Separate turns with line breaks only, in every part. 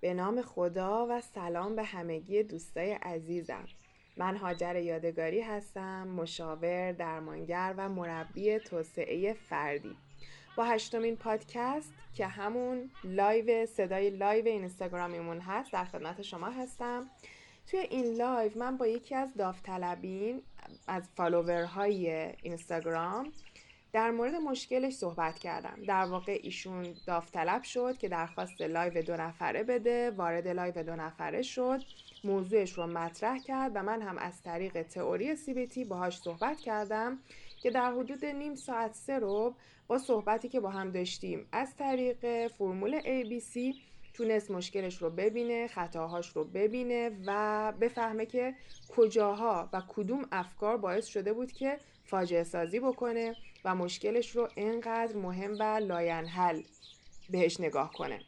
به نام خدا و سلام به همگی دوستای عزیزم. من هاجر یادگاری هستم مشاور، درمانگر و مربی توسعه فردی. با هشتمین پادکست که همون لایو صدای لایو اینستاگرامیمون هست در خدمت شما هستم. توی این لایو من با یکی از داوطلبین از follower های اینستاگرام در مورد مشکلش صحبت کردم. در واقع ایشون داوطلب شد که درخواست لایو دو نفره بده. وارد لایو دو نفره شد. موضوعش رو مطرح کرد و من هم از طریق تئوری ABC باهاش صحبت کردم که در حدود نیم ساعت سه رو با صحبتی که با هم داشتیم. از طریق فرمول ABC تونست مشکلش رو ببینه خطاهاش رو ببینه و بفهمه که کجاها و کدوم افکار باعث شده بود که فاجعه سازی بکنه. و مشکلش رو انقدر مهم و لاینحل بهش نگاه کنه.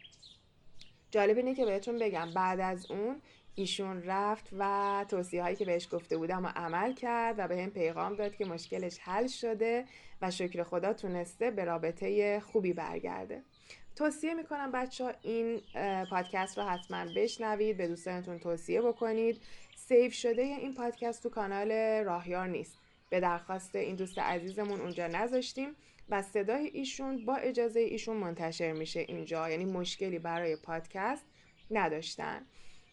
جالب اینه که بهتون بگم بعد از اون ایشون رفت و توصیه هایی که بهش گفته بودم و عمل کرد و به هم پیغام داد که مشکلش حل شده و شکر خدا تونسته به رابطه خوبی برگرده. توصیه می‌کنم بچه ها این پادکست رو حتما بشنوید به دوستانتون توصیه بکنید. سیو شده این پادکست تو کانال راهیار نیست. به درخواست این دوست عزیزمون اونجا نذاشتیم و صدای ایشون با اجازه ایشون منتشر میشه اینجا. یعنی مشکلی برای پادکست نداشتن.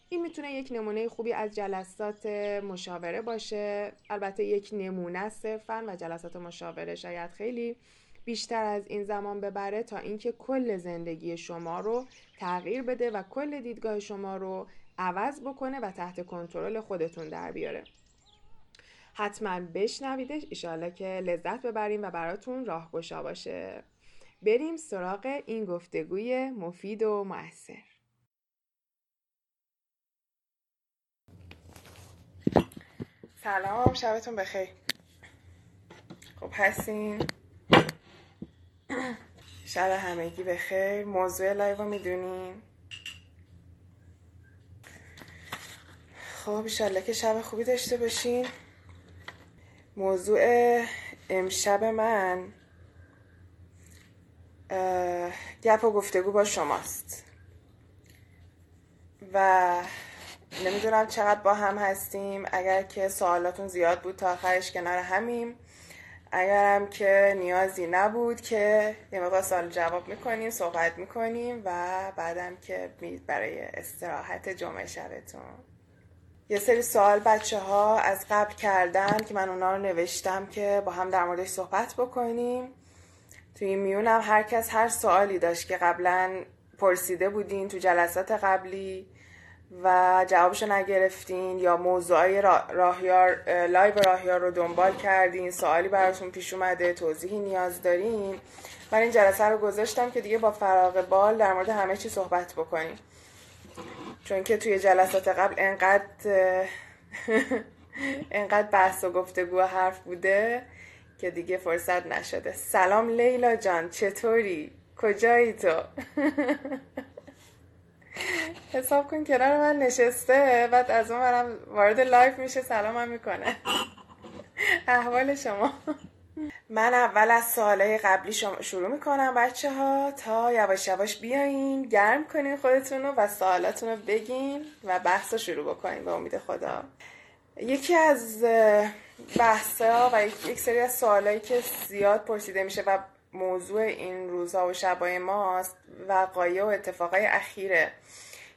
این می‌تونه یک نمونه خوبی از جلسات مشاوره باشه. البته یک نمونه صرفا و جلسات مشاوره شاید خیلی بیشتر از این زمان ببره تا اینکه کل زندگی شما رو تغییر بده و کل دیدگاه شما رو عوض بکنه و تحت کنترل خودتون در بیاره. حتما بشنویدش. ایشالله که لذت ببریم و براتون راهگشا باشه. بریم سراغ این گفتگوی مفید و موثر. سلام شبتون بخیر. خب هستین؟ شب همگی بخیر. موضوع لایو می‌دونین؟ خب ایشالله که شب خوبی داشته باشین. موضوع امشب من گپ و گفتگو با شماست. و نمی‌دونم چقدر با هم هستیم. اگر که سوالاتون زیاد بود تا آخرش کنار همیم. اگرم که نیازی نبود که یه مقدار سال جواب می‌کنیم صحبت می‌کنیم و بعدم که برای استراحت جمعه شبتون. یه سری سوال بچه ها از قبل کردن که من اونا رو نوشتم که با هم در موردش صحبت بکنیم. توی میونم هر کس هر سوالی داشت که قبلا پرسیده بودین تو جلسات قبلی و جوابشو نگرفتین یا موضوعای راهیار لایو راهیار رو دنبال کردین سوالی براتون پیش اومده توضیحی نیاز دارین. من این جلسه رو گذاشتم که دیگه با فراغ بال در مورد همه چی صحبت بکنیم. چون که توی جلسات قبل انقدر انقدر بحث و گفتگو و حرف بوده که دیگه فرصت نشده سلام لیلا جان چطوری؟ کجایی تو؟ حساب کن کنار من نشسته بعد از اون وارد لایو میشه سلام هم می‌کنه احوال شما من اول از سوالای قبلی شما شروع می‌کنم بچه ها تا یواش یواش بیاین گرم کنین خودتون رو و سوالاتون رو بگین و بحث رو شروع بکنین به امید خدا. یکی از ها و یک سری از سوالایی که زیاد پرسیده میشه و موضوع این روزها و شبای ماست وقایع و اتفاقای اخیره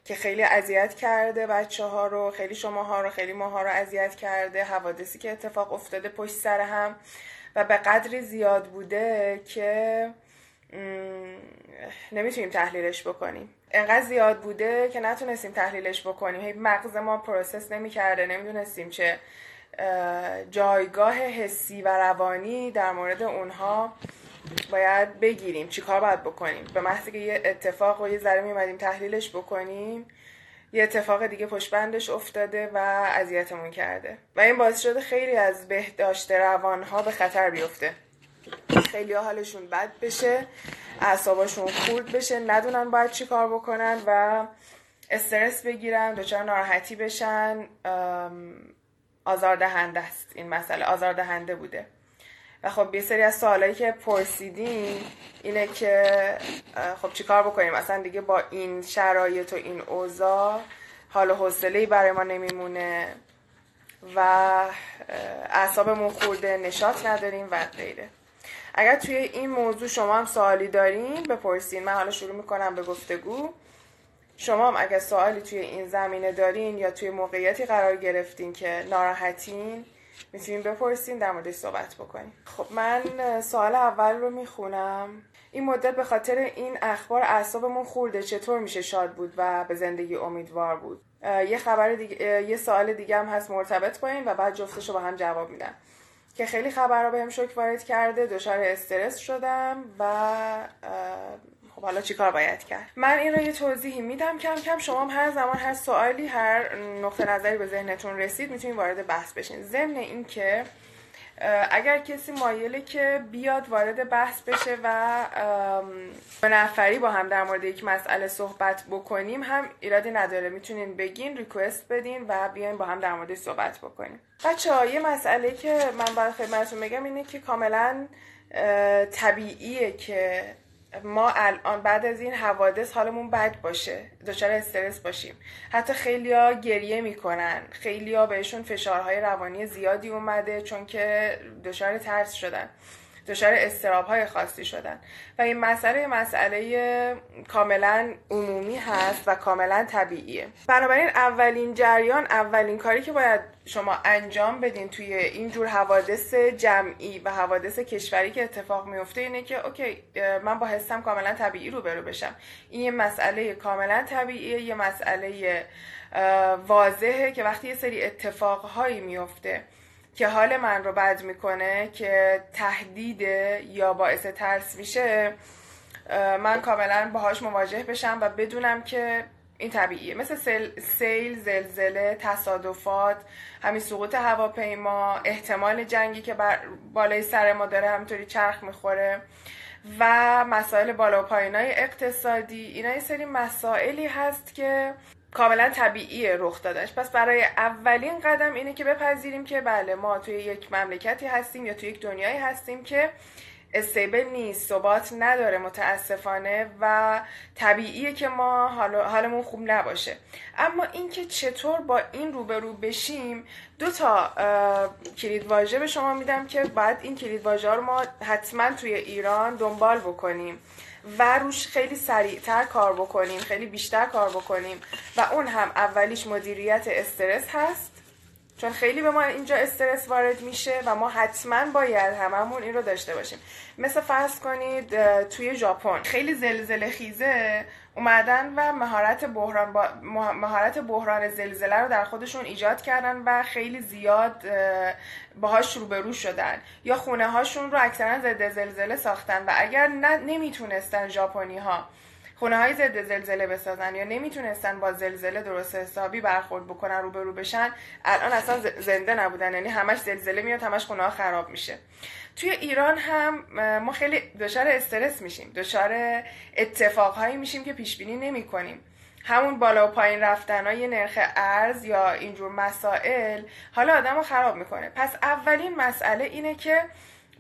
که خیلی اذیت کرده بچه ها رو خیلی شماها رو خیلی ماها رو اذیت کرده حوادثی که اتفاق افتاده پشت سر هم. و به قدری زیاد بوده که نمی‌تونیم تحلیلش بکنیم. انقدر زیاد بوده که نتونستیم تحلیلش بکنیم. هی مغز ما process نمی‌کرده نمی‌دونستیم چه جایگاه حسی و روانی در مورد اونها باید بگیریم. چی کار باید بکنیم؟ به محضی که یه اتفاق و یه ذره میمدیم تحلیلش بکنیم یه اتفاق دیگه پشتش افتاده و اذیتمون کرده. و این باعث شده خیلی از بهداشت روانها به خطر بیفته. خیلی حالشون بد بشه اعصاباشون خورد بشه ندونن باید چی کار بکنن و استرس بگیرن دچار ناراحتی بشن. آزاردهنده است این مسئله. آزاردهنده بوده. و خب یه سری از سوالایی که پرسیدین اینه که خب چیکار بکنیم؟ اصلا دیگه با این شرایط و این اوضاع حال و حوصله برای ما نمیمونه و اعصابمون خورده نشاط نداریم و غیره. اگر توی این موضوع شما هم سوالی دارین بپرسین. من حالا شروع می‌کنم به گفتگو. شما هم اگر سوالی توی این زمینه دارین یا توی موقعیتی قرار گرفتین که ناراحتین می‌تونین بپرسین در موردش صحبت بکنیم. خب من سوال اول رو می‌خونم. این مدت به خاطر این اخبار اعصابمون خورده. چطور میشه شاد بود و به زندگی امیدوار بود؟ یه خبر دیگه یه سوال دیگه هم هست مرتبط با این و بعد جفتش رو با هم جواب میدم. که خیلی خبرها بهم شوک وارد کرده دچار استرس شدم و خب حالا چیکار باید کرد؟ من این رو یه توضیحی میدم. کم کم شما هر زمان هر سوالی هر نقطه نظری به ذهنتون رسید می‌تونید وارد بحث بشین. ضمن اینکه اگر کسی مایله که بیاد وارد بحث بشه و به نفری با هم در مورد یک مسئله صحبت بکنیم هم ایرادی نداره. می‌تونین بگین ریکوست بدین و بیاین با هم در مورد صحبت بکنیم. بچه یه مسئله که من برای خدمتتون بگم اینه که کاملا طبیعیه که ما الان بعد از این حوادث حالمون بد باشه دچار استرس باشیم. حتی خیلیا گریه می‌کنن. خیلیا بهشون فشارهای روانی زیادی اومده چون که دچار ترس شدن. دچار استراب های خاصی شدن. و این مسئله مسئله کاملا عمومی هست و کاملا طبیعیه. بنابراین اولین جریان اولین کاری که باید شما انجام بدین توی اینجور حوادث جمعی و حوادث کشوری که اتفاق میفته اینه که اوکی من با حسم کاملا طبیعی روبرو بشم. این یه مسئله کاملا طبیعیه یه مسئله واضحه که وقتی یه سری اتفاقهایی میفته که حال من رو بد می‌کنه که تهدید یا باعث ترس میشه من کاملا باهاش مواجه بشم و بدونم که این طبیعیه. مثل سیل زلزله تصادفات همین سقوط هواپیما احتمال جنگی که بر بالای سر ما داره همینطوری چرخ می‌خوره و مسائل بالا و پایینای اقتصادی. اینا یه سری مسائلی هست که کاملا طبیعی رخ دادش پس برای اولین قدم اینه که بپذیریم که بله ما توی یک مملکتی هستیم یا توی یک دنیایی هستیم که استیبل نیست ثبات نداره متاسفانه و طبیعیه که ما حالمون خوب نباشه. اما اینکه چطور با این روبرو بشیم دو تا کلید واژه به شما میدم که بعد این کلید واژه رو ما حتما توی ایران دنبال بکنیم. و روش خیلی سریعتر کار بکنیم خیلی بیشتر کار بکنیم. و اون هم اولیش مدیریت استرس هست. چون خیلی به ما اینجا استرس وارد میشه و ما حتما باید هممون این رو داشته باشیم. مثل فرض کنید توی ژاپن خیلی زلزله خیزه اومدن و مهارت بحران مهارت بحران زلزله رو در خودشون ایجاد کردن و خیلی زیاد باهاش روبرو شدن یا خونه هاشون رو اکثرا ضد زلزله ساختن و اگر نه نمی‌تونستن ژاپنی ها خونه های ضد زلزله بسازن یا نمی‌تونستن با زلزله درست حسابی برخورد بکنن روبرو بشن الان اصلا زنده نبودن. یعنی همش زلزله میاد همش خونه ها خراب میشه. توی ایران هم ما خیلی دچار استرس میشیم. دچار اتفاقهایی میشیم که پیش بینی نمی کنیم همون بالا و پایین رفتن های نرخ ارز یا اینجور مسائل حالا آدم رو خراب می‌کنه. پس اولین مسئله اینه که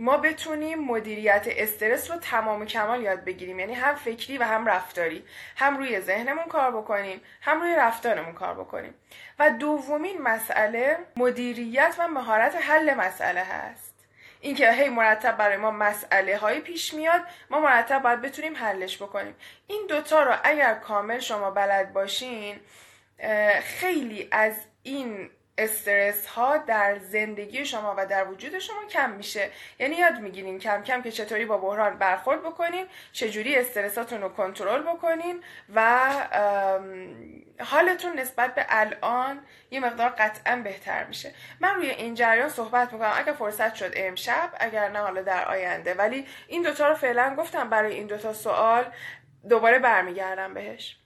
ما بتونیم مدیریت استرس رو تمام و کمال یاد بگیریم. یعنی هم فکری و هم رفتاری. هم روی ذهنمون کار بکنیم هم روی رفتارمون کار بکنیم. و دومین مسئله مدیریت و مهارت حل مسئله هست. اینکه هی مرتب برای ما مسئله های پیش میاد ما مرتب باید بتونیم حلش بکنیم. این دوتا رو اگر کامل شما بلد باشین خیلی از این استرس ها در زندگی شما و در وجود شما کم میشه. یعنی یاد می‌گیرین کم کم که چطوری با بحران برخورد بکنین چجوری استرساتون رو کنترل بکنین و حالتون نسبت به الان یه مقدار قطعا بهتر میشه. من روی این جریان صحبت می‌کنم. اگر فرصت شد امشب اگر نه حالا در آینده. ولی این دوتا رو فعلا گفتم برای این دوتا سوال دوباره برمیگردم بهش.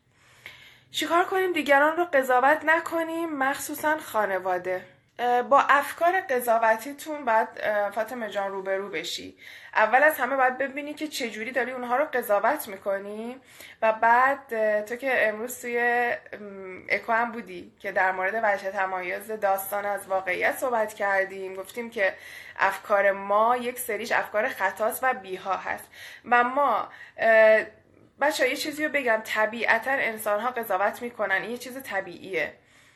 چیکار کنیم؟ دیگران رو قضاوت نکنیم مخصوصا خانواده. با افکار قضاوتیتون باید فاطمه جان روبرو بشی. اول از همه باید ببینی که چجوری داری اونها رو قضاوت می‌کنی و بعد تو که امروز توی اکو هم بودی که در مورد وجه تمایز داستان از واقعیت صحبت کردیم. گفتیم که افکار ما یک سریش افکار خطاست و بیها هست. و ما بچه یه چیزی رو بگم. طبیعتا انسان ها قضاوت می‌کنن. یه چیز طبیعیه.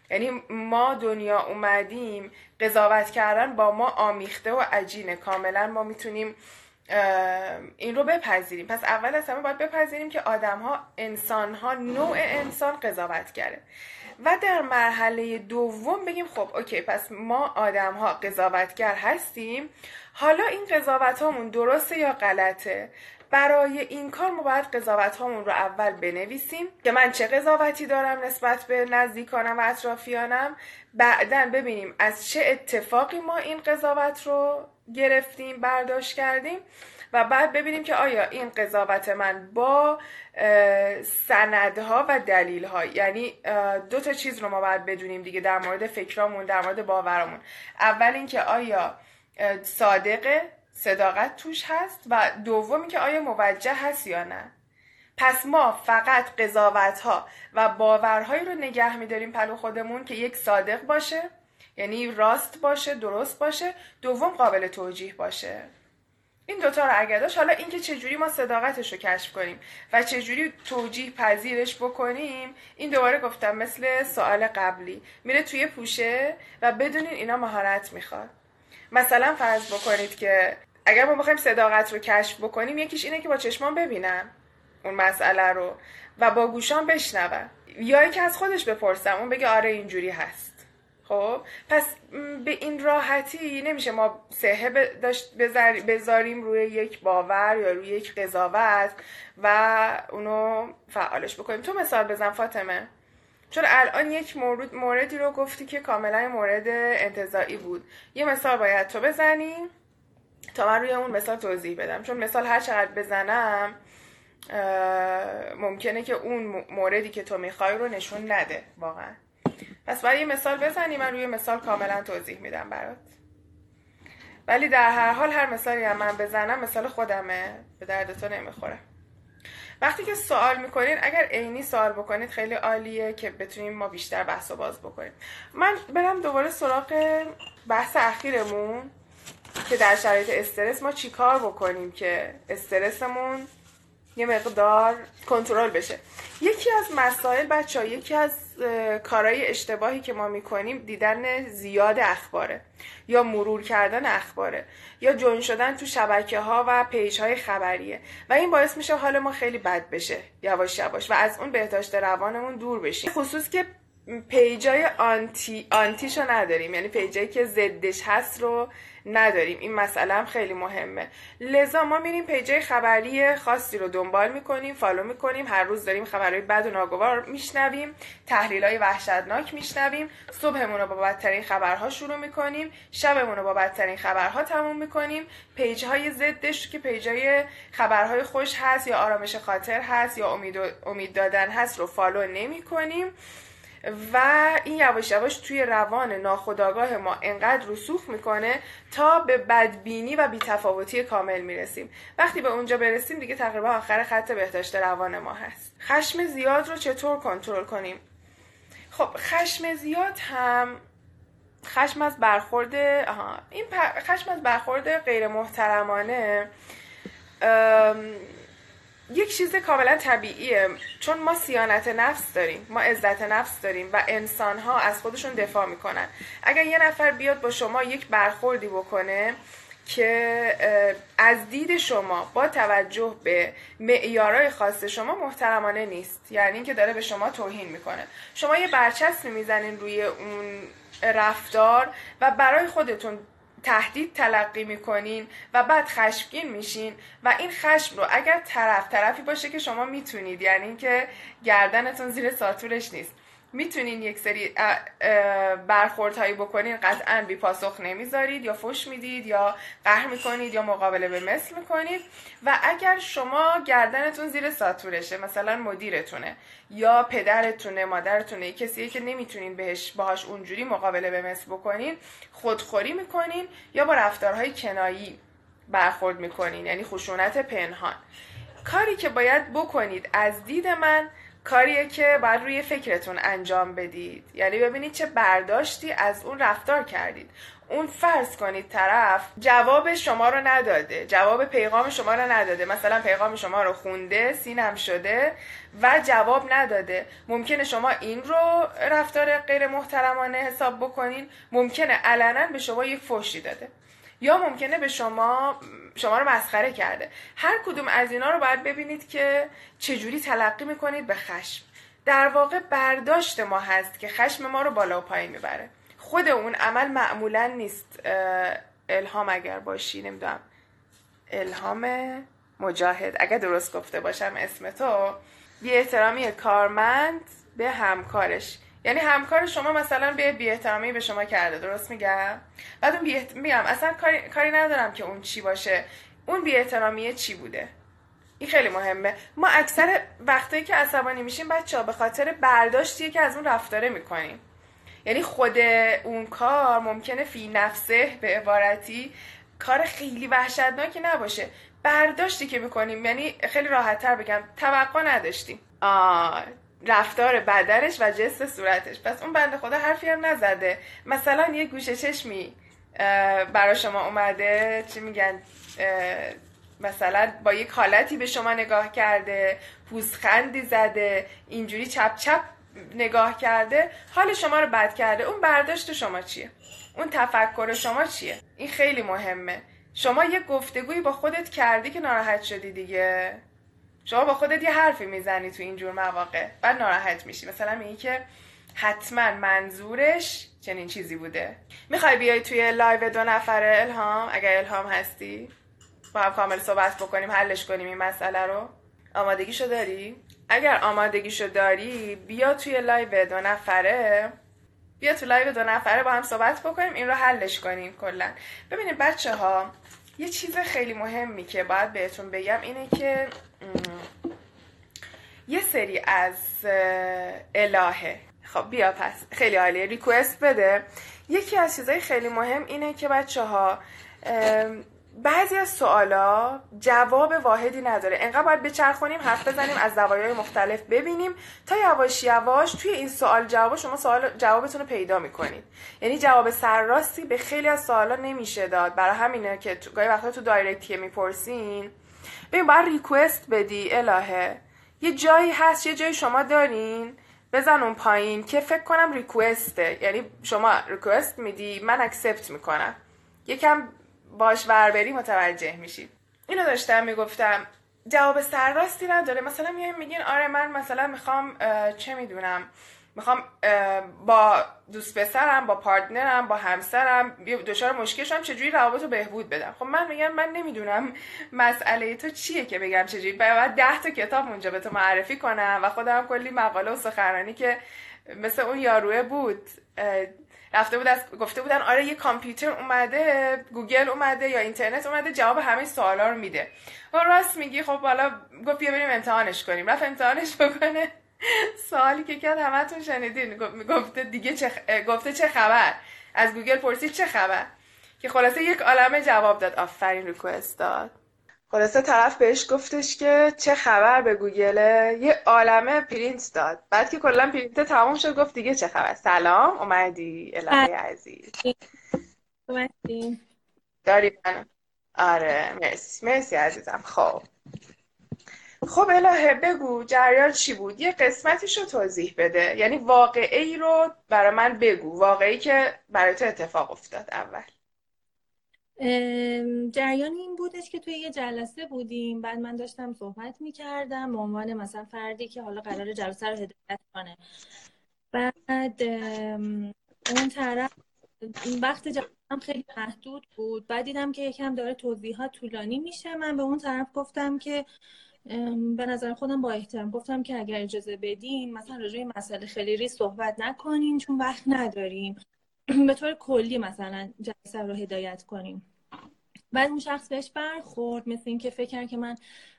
یعنی ما دنیا اومدیم قضاوت کردن با ما آمیخته و عجینه. کاملا ما می‌تونیم این رو بپذیریم. پس اول از همه باید بپذیریم که آدم ها انسان ها نوع انسان قضاوت کرده. و در مرحله دوم بگیم خب اوکی پس ما آدم ها قضاوتگر هستیم. حالا این قضاوت هامون درسته یا غلطه؟ برای این کار ما باید قضاوت هامون رو اول بنویسیم که من چه قضاوتی دارم نسبت به نزدیکانم و اطرافیانم. بعدا ببینیم از چه اتفاقی ما این قضاوت رو گرفتیم برداشت کردیم و بعد ببینیم که آیا این قضاوت من با سندها و دلیلها یعنی دو تا چیز رو ما باید بدونیم دیگه در مورد فکرامون در مورد باورامون اول اینکه آیا صادقه صداقت توش هست و دومی که آیا موجه هست یا نه. پس ما فقط قضاوت ها و باورهایی رو نگه میداریم پلو خودمون که یک صادق باشه یعنی راست باشه درست باشه دوم قابل توجیه باشه. این دوتا رو اگر داشت حالا اینکه چجوری ما صداقتش رو کشف کنیم و چجوری توجیه پذیرش بکنیم این دوباره گفتم مثل سوال قبلی. میره توی پوشه و بدونین اینا مهارت می‌خواد. مثلا فرض بکنید که اگر ما بخوایم صداقت رو کشف بکنیم یکیش اینه که با چشمان ببینم اون مسئله رو و با گوشان بشنوم. یا که از خودش بپرسم اون بگه آره اینجوری هست. خب؟ پس به این راحتی نمیشه ما سهه بذاریم روی یک باور یا روی یک قضاوت و اونو فعالش بکنیم. تو مثال بزن فاطمه. چون الان یک مورد موردی رو گفتی که کاملا مورد انتظاعی بود. یه مثال باید تو بزنی. تا من روی اون مثال توضیح بدم. چون مثال هر چقدر بزنم ممکنه که اون موردی که تو می‌خوای رو نشون نده واقعا. پس برای مثال بزنی من روی مثال کاملا توضیح میدم برات. ولی در هر حال هر مثالی هم من بزنم مثال خودمه. به درد تو نمی‌خوره. وقتی که سوال می‌کنین اگر عینی سوال بکنید خیلی عالیه که بتونیم ما بیشتر بحث و باز بکنیم. من برم دوباره سراغ بحث اخیرمون. که در شرایط استرس ما چیکار بکنیم که استرسمون یه مقدار کنترل بشه؟ یکی از مسائل بچه ها یکی از کارهای اشتباهی که ما می‌کنیم دیدن زیاد اخباره یا مرور کردن اخباره یا جون شدن تو شبکه ها و پیج های خبریه و این باعث میشه حال ما خیلی بد بشه یواش یواش و از اون بهداشت روانمون دور بشیم. خصوص که پیجای آنتی آنتیشو نداریم یعنی پیجایی که زدش هست رو نداریم. این مسئله هم خیلی مهمه. لذا ما میریم page ای خبری خاصی رو دنبال می‌کنیم follow می‌کنیم. هر روز داریم خبرهای بد و ناگوار میشنویم. تحلیل های وحشتناک میشنویم. صبحمون رو با بدترین خبرها شروع می‌کنیم. شبمون رو با بدترین خبرها تموم می‌کنیم. page های ضدش که page ای خبرهای خوش هست یا آرامش خاطر هست یا امید, امید دادن هست رو follow نمی‌کنیم. و این یواش یواش توی روان ناخودآگاه ما انقدر رسوخ می‌کنه تا به بدبینی و بیتفاوتی کامل می‌رسیم. وقتی به اونجا برسیم دیگه تقریبا آخر خط بهداشت روان ما هست. خشم زیاد رو چطور کنترل کنیم؟ خب خشم زیاد هم خشم از برخورد آها این خشم از برخورد غیر محترمانه یک چیز کاملا طبیعیه. چون ما سیانت نفس داریم ما عزت نفس داریم و انسان ها از خودشون دفاع می‌کنن. اگر یه نفر بیاد با شما یک برخوردی بکنه که از دید شما با توجه به معیارهای خاص شما محترمانه نیست. یعنی اینکه داره به شما توهین می‌کنه. شما یه برچسب می‌زنین روی اون رفتار و برای خودتون تهدید تلقی می‌کنین و بعد خشمگین میشین و این خشم رو اگر طرف طرفی باشه که شما می‌تونید یعنی اینکه گردنتون زیر ساتورش نیست. می‌تونین یک سری برخوردهایی بکنین قطعا بی پاسخ نمی‌ذارید یا فش می‌دید یا قهر می‌کنید یا مقابله به مثل می‌کنید. و اگر شما گردنتون زیر ساتورشه مثلا مدیرتونه یا پدرتونه مادرتونه کسیه که نمی‌تونین بهش باهاش اونجوری مقابله به مثل بکنین خودخوری می‌کنین یا با رفتارهای کنایی برخورد می‌کنین یعنی خشونت پنهان. کاری که باید بکنید از دید من کاریه که باید روی فکرتون انجام بدید. یعنی ببینید چه برداشتی از اون رفتار کردید. اون فرض کنید طرف جواب شما رو نداده جواب پیغام شما رو نداده. مثلا پیغام شما رو خونده سینم شده و جواب نداده. ممکنه شما این رو رفتار غیر محترمانه حساب بکنین. ممکنه علنا به شما یک فوشی داده. یا ممکنه به شما شما رو مسخره کرده. هر کدوم از اینا رو باید ببینید که چجوری تلقی می‌کنید به خشم. در واقع برداشت ما هست که خشم ما رو بالا و پایین می‌بره. خود اون عمل معمولا نیست. الهام اگر باشی نمی‌دونم. الهام مجاهد. اگر درست گفته باشم اسم تو بی احترامی کارمند به همکارش. یعنی همکار شما مثلا به بی به شما کرده درست میگم؟ بعد اون بی میگم اصلا کاری... کاری ندارم که اون چی باشه. اون بی چی بوده؟ این خیلی مهمه. ما اکثر وقتایی که عصبانی میشیم بچه ها به خاطر برداشتیه که از اون رفتاره می‌کنیم. یعنی خود اون کار ممکنه فی نفسه به عبارتی کار خیلی وحشتناکی نباشه. برداشتی که می‌کنیم یعنی خیلی راحتتر بگم توقع نداشتیم. آه رفتار بدنش و جست صورتش. پس اون بنده خدا حرفی هم نزده. مثلا یه گوشه چشمی برا شما اومده چی میگن مثلا با یک حالتی به شما نگاه کرده پوزخندی زده اینجوری چپ چپ نگاه کرده حال شما رو بد کرده. اون برداشت شما چیه؟ اون تفکر شما چیه؟ این خیلی مهمه. شما یه گفتگویی با خودت کردی که ناراحت شدی دیگه. شما با خودت یه حرفی می‌زنی تو اینجور مواقع. بعد ناراحت میشی. مثلا میگی که حتما منظورش چنین چیزی بوده. می‌خوای بیای توی لایو دو نفره الهام؟ اگر الهام هستی با هم کامل صحبت بکنیم حلش کنیم این مسئله رو. آمادگیشو داری؟ اگر آمادگیشو داری بیا توی لایو دو نفره. بیا تو لایو دو نفره با هم صحبت بکنیم این رو حلش کنیم کلا. ببینید بچه ها یه چیز خیلی مهمی که باید بهتون بگم اینه که یه سری از الهه. خب بیا پس. خیلی عالیه. ریکوست بده. یکی از چیزهای خیلی مهم اینه که بچه ها بعضی از سوالا جواب واحدی نداره. انقدر باید بچرخونیم حرف بزنیم از زوایای مختلف ببینیم تا یواش یواش توی این سوال جواب شما سوال جوابتون رو پیدا می‌کنید. یعنی جواب سرراستی به خیلی از سوالا نمیشه داد. برای همینه که گاهی وقتا تو دایرکتیه می‌پرسین. ببین باید ریکوست بدی الهه. یه جایی هست یه جایی شما دارین بزن اون پایین که فکر کنم ریکوسته یعنی شما ریکوست میدی من اکسپت می‌کنم. یکم باش وربری متوجه میشید اینو داشتم می‌گفتم. جواب سرراستی نداره. مثلا میگین آره من مثلا می‌خوام چه می‌دونم. می‌خوام با دوست پسرم با partner م با همسرم دچار مشکل شدم چجوری روابط رو بهبود بدم؟ خب من میگم من نمی‌دونم مسئله تو چیه که بگم چجوری. باید ده تا کتاب اونجا به تو معرفی کنم و خودم کلی مقاله و سخنرانی که مثل اون یاروه بود رفته بود از گفته بودن آره یه کامپیوتر اومده گوگل اومده یا اینترنت اومده جواب همه سوالا رو میده. و راست میگی خب حالا گفت بیا بریم امتحانش کنیم. رفت امتحانش بکنه. سوالی که کرد همتون شنیدین. گفته دیگه چه گفته چه خبر؟ از گوگل پرسید چه خبر؟ که خلاصه یک عالمه جواب داد. آفرین request داد. خلاصه طرف بهش گفتش که چه خبر به گوگله یه عالمه پرینت داد. بعد که کلا پرینت تموم شد گفت دیگه چه خبر؟ سلام اومدی. الهی. عزیز. اومدی. داری من آره مرسی. مرسی عزیزم. خب. خب الهه بگو جریان چی بود؟ یه قسمتیش رو توضیح بده. یعنی واقعی رو برای من بگو. واقعی که برای تو اتفاق افتاد اول.
جریان این بودش که توی یه جلسه بودیم. بعد من داشتم صحبت می‌کردم به عنوان مثلا فردی که حالا قرار جلسه رو هدایت کنه. بعد اون طرف وقت جلسه خیلی محدود بود. بعد دیدم که یکم داره توضیحات طولانی میشه. من به اون طرف گفتم که به نظر خودم با احترام گفتم که اگر اجازه بدین مثلا راجع مسئله خیلی ریز صحبت نکنین چون وقت نداریم. به طور کلی مثلا جلسه رو هدایت کنیم بعد اون شخص بهش برخورد مثل اینکه فکر که من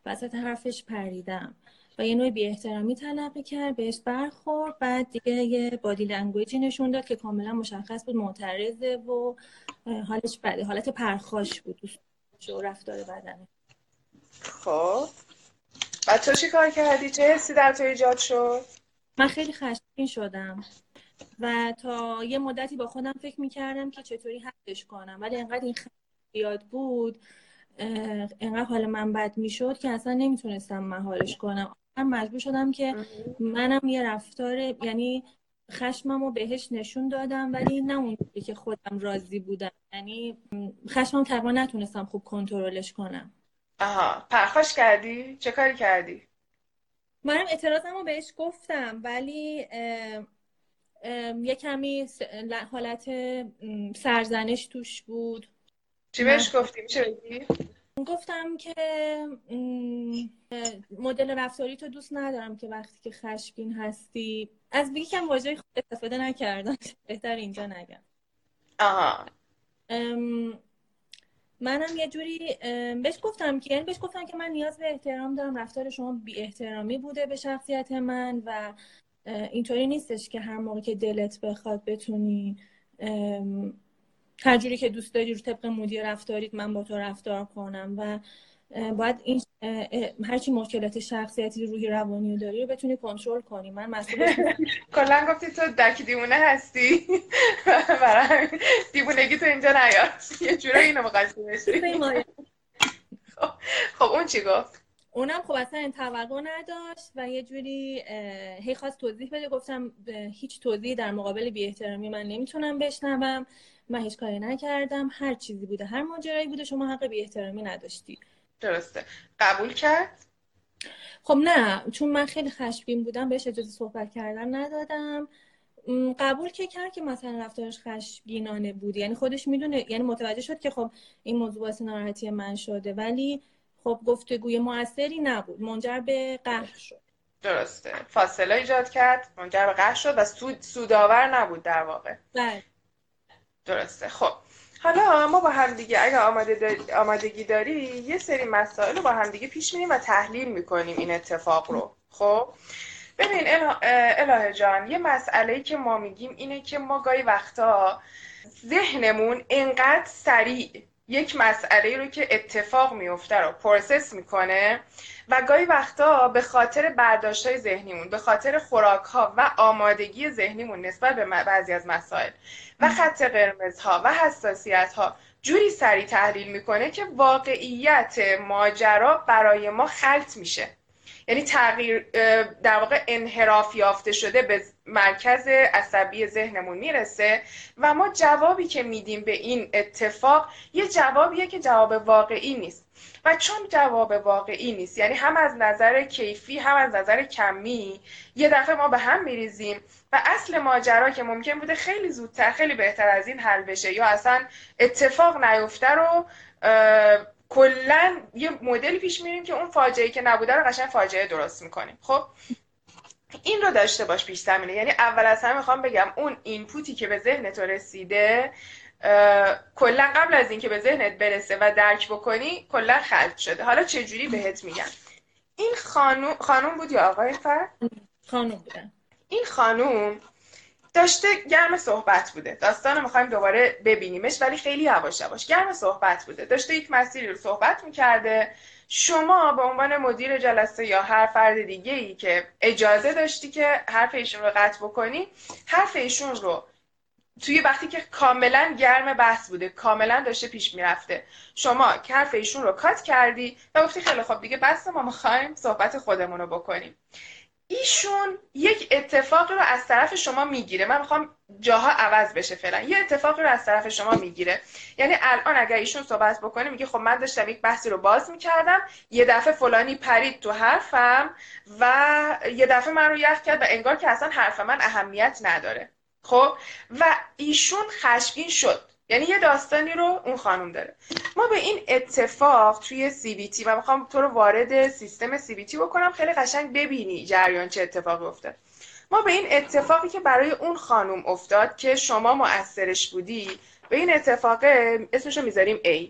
وسط حرفش پریدم. و یه نوع بی احترامی تلقی کرد بهش برخورد. بعد دیگه یه بادی لنگویجی نشون داد که کاملا مشخص بود معترضه و حالش بده حالت پرخاش بود. و رفتار بدنه.
خب. بعد تو چی کار کردی؟ چه حسی در تو ایجاد شد؟
من خیلی خشمگین شدم و تا یه مدتی با خودم فکر می‌کردم که چطوری حدش کنم ولی انقدر این یاد بود انقدر حال من بد می‌شد که اصلا نمی‌تونستم مهارش کنم من مجبور شدم که منم یه رفتار یعنی خشمم رو بهش نشون دادم ولی نه اون که خودم راضی بودم یعنی خشمم تقریبا نتونستم خوب کنترلش کنم
آها پرخاش کردی؟ چه کاری کردی؟
منم اعتراضم رو بهش گفتم ولی یه کمی حالت سرزنش توش بود
چی بهش گفتی؟ میشه بگی؟
گفتم که مدل رفتاری تو دوست ندارم که وقتی که خشمگین هستی از بگی کم واژه خود استفاده نکردم بهتر اینجا نگم
آها
منم یه جوری بهش گفتم که یعنی بهش گفتم که من نیاز به احترام دارم رفتار شما بی احترامی بوده به شخصیت من و اینطوری نیستش که هر موقع که دلت بخواد بتونی هر جوری که دوست داری رو طبق مدیر رفتارید من با تو رفتار کنم و باید این هرچی مشکلات شخصیتی روحی روانی داری رو بتونی کنترل کنی. من مسئول
کلا گفتی تو دک دیوونه هستی. برای دیوونگی تو اینجا نیار. یه جورایی اینو مقصد خب،, خب اون چی گفت؟
اونم خب اصلا این توقع نداشت و یه جوری هی خواست توضیح بده. گفتم هیچ توضیحی در مقابل بی احترامی من نمی‌تونم بشنوم. من هیچ کاری نکردم. هر چیزی بوده. هر ماجرایی بوده. شما حق بی احترامی نداشتی.
درسته. قبول کرد؟
خب نه چون من خیلی خشمگین بودم بهش اجازه صحبت کردن ندادم. قبول که کرد که مثلا رفتارش خشمگینانه بود. یعنی خودش می‌دونه یعنی متوجه شد که خب این موضوع باعث ناراحتی من شده. ولی خب گفتگوی موثری نبود. منجر به قهر شد.
درسته. فاصله ایجاد کرد. منجر به قهر شد و سود سودآور نبود در واقع.
بله.
درسته. خب. حالا ما با همدیگه اگر آمادگی داری یه سری مسائل رو با همدیگه پیش میریم و تحلیل می‌کنیم این اتفاق رو. خب؟ ببین الهه جان یه مسئله که ما میگیم اینه که ما گاهی وقتا ذهنمون انقدر سریع یک مسئله رو که اتفاق میفته رو پروسس می‌کنه و گاهی وقتا به خاطر برداشت های ذهنیمون به خاطر خوراک ها و آمادگی ذهنیمون نسبت به بعضی از مسائل و خط قرمز ها و حساسیت ها جوری سریع تحلیل می‌کنه که واقعیت ماجرا برای ما خلط میشه. یعنی تغییر در واقع انحراف یافته شده به مرکز عصبی ذهنمون می‌رسه و ما جوابی که میدیم به این اتفاق یه جوابیه که جواب واقعی نیست. و چون جواب واقعی نیست یعنی هم از نظر کیفی هم از نظر کمی یه دفعه ما به هم میریزیم و اصل ماجرا که ممکن بوده خیلی زودتر خیلی بهتر از این حل بشه یا اصلا اتفاق نیفته رو کلا یه مدلی پیش میریم که اون فاجعه که نبوده رو قشنگ فاجعه درست می‌کنیم. خب؟ این رو داشته باش پیش زمینه. یعنی اول از همه می‌خوام بگم اون اینپوتی که به ذهن تو رسیده کلا قبل از اینکه به ذهنت برسه و درک بکنی کلا خلط شده. حالا چه جوری بهت میگم؟ این خانوم خانوم بود یا آقای فر
خانوم بودن
این خانوم داشته گرم صحبت بوده. داستان می‌خوایم دوباره ببینیمش ولی خیلی یواش یواش. گرم صحبت بوده. داشته یک مسیری رو صحبت می‌کرده. شما به عنوان مدیر جلسه یا هر فرد دیگه ای که اجازه داشتی که حرف ایشون رو قطع بکنی حرف ایشون رو توی وقتی که کاملا گرم بحث بوده کاملا داشته پیش می‌رفته. شما حرف ایشون رو کات کردی و گفتی خیلی خوب دیگه بس ما می‌خوایم صحبت خودمون رو بکنیم. ایشون یک اتفاقی رو از طرف شما می‌گیره. من می‌خوام جاها عوض بشه فعلا. یه اتفاقی رو از طرف شما می‌گیره. یعنی الان اگر ایشون صحبت بکنه میگه خب من داشتم یک بحثی رو باز می‌کردم. یه دفعه فلانی پرید تو حرفم و یه دفعه من رو یخ کرد و انگار که اصلا حرف من اهمیت نداره. خب؟ و ایشون خشمگین شد. یعنی یه داستانی رو اون خانم داره. ما به این اتفاق توی سی بی تی و می‌خوام تو رو وارد سیستم سی بی تی بکنم خیلی قشنگ ببینی جریان چه اتفاقی افتاد. ما به این اتفاقی که برای اون خانم افتاد که شما مؤثرش بودی به این اتفاق اسمش رو می‌ذاریم A.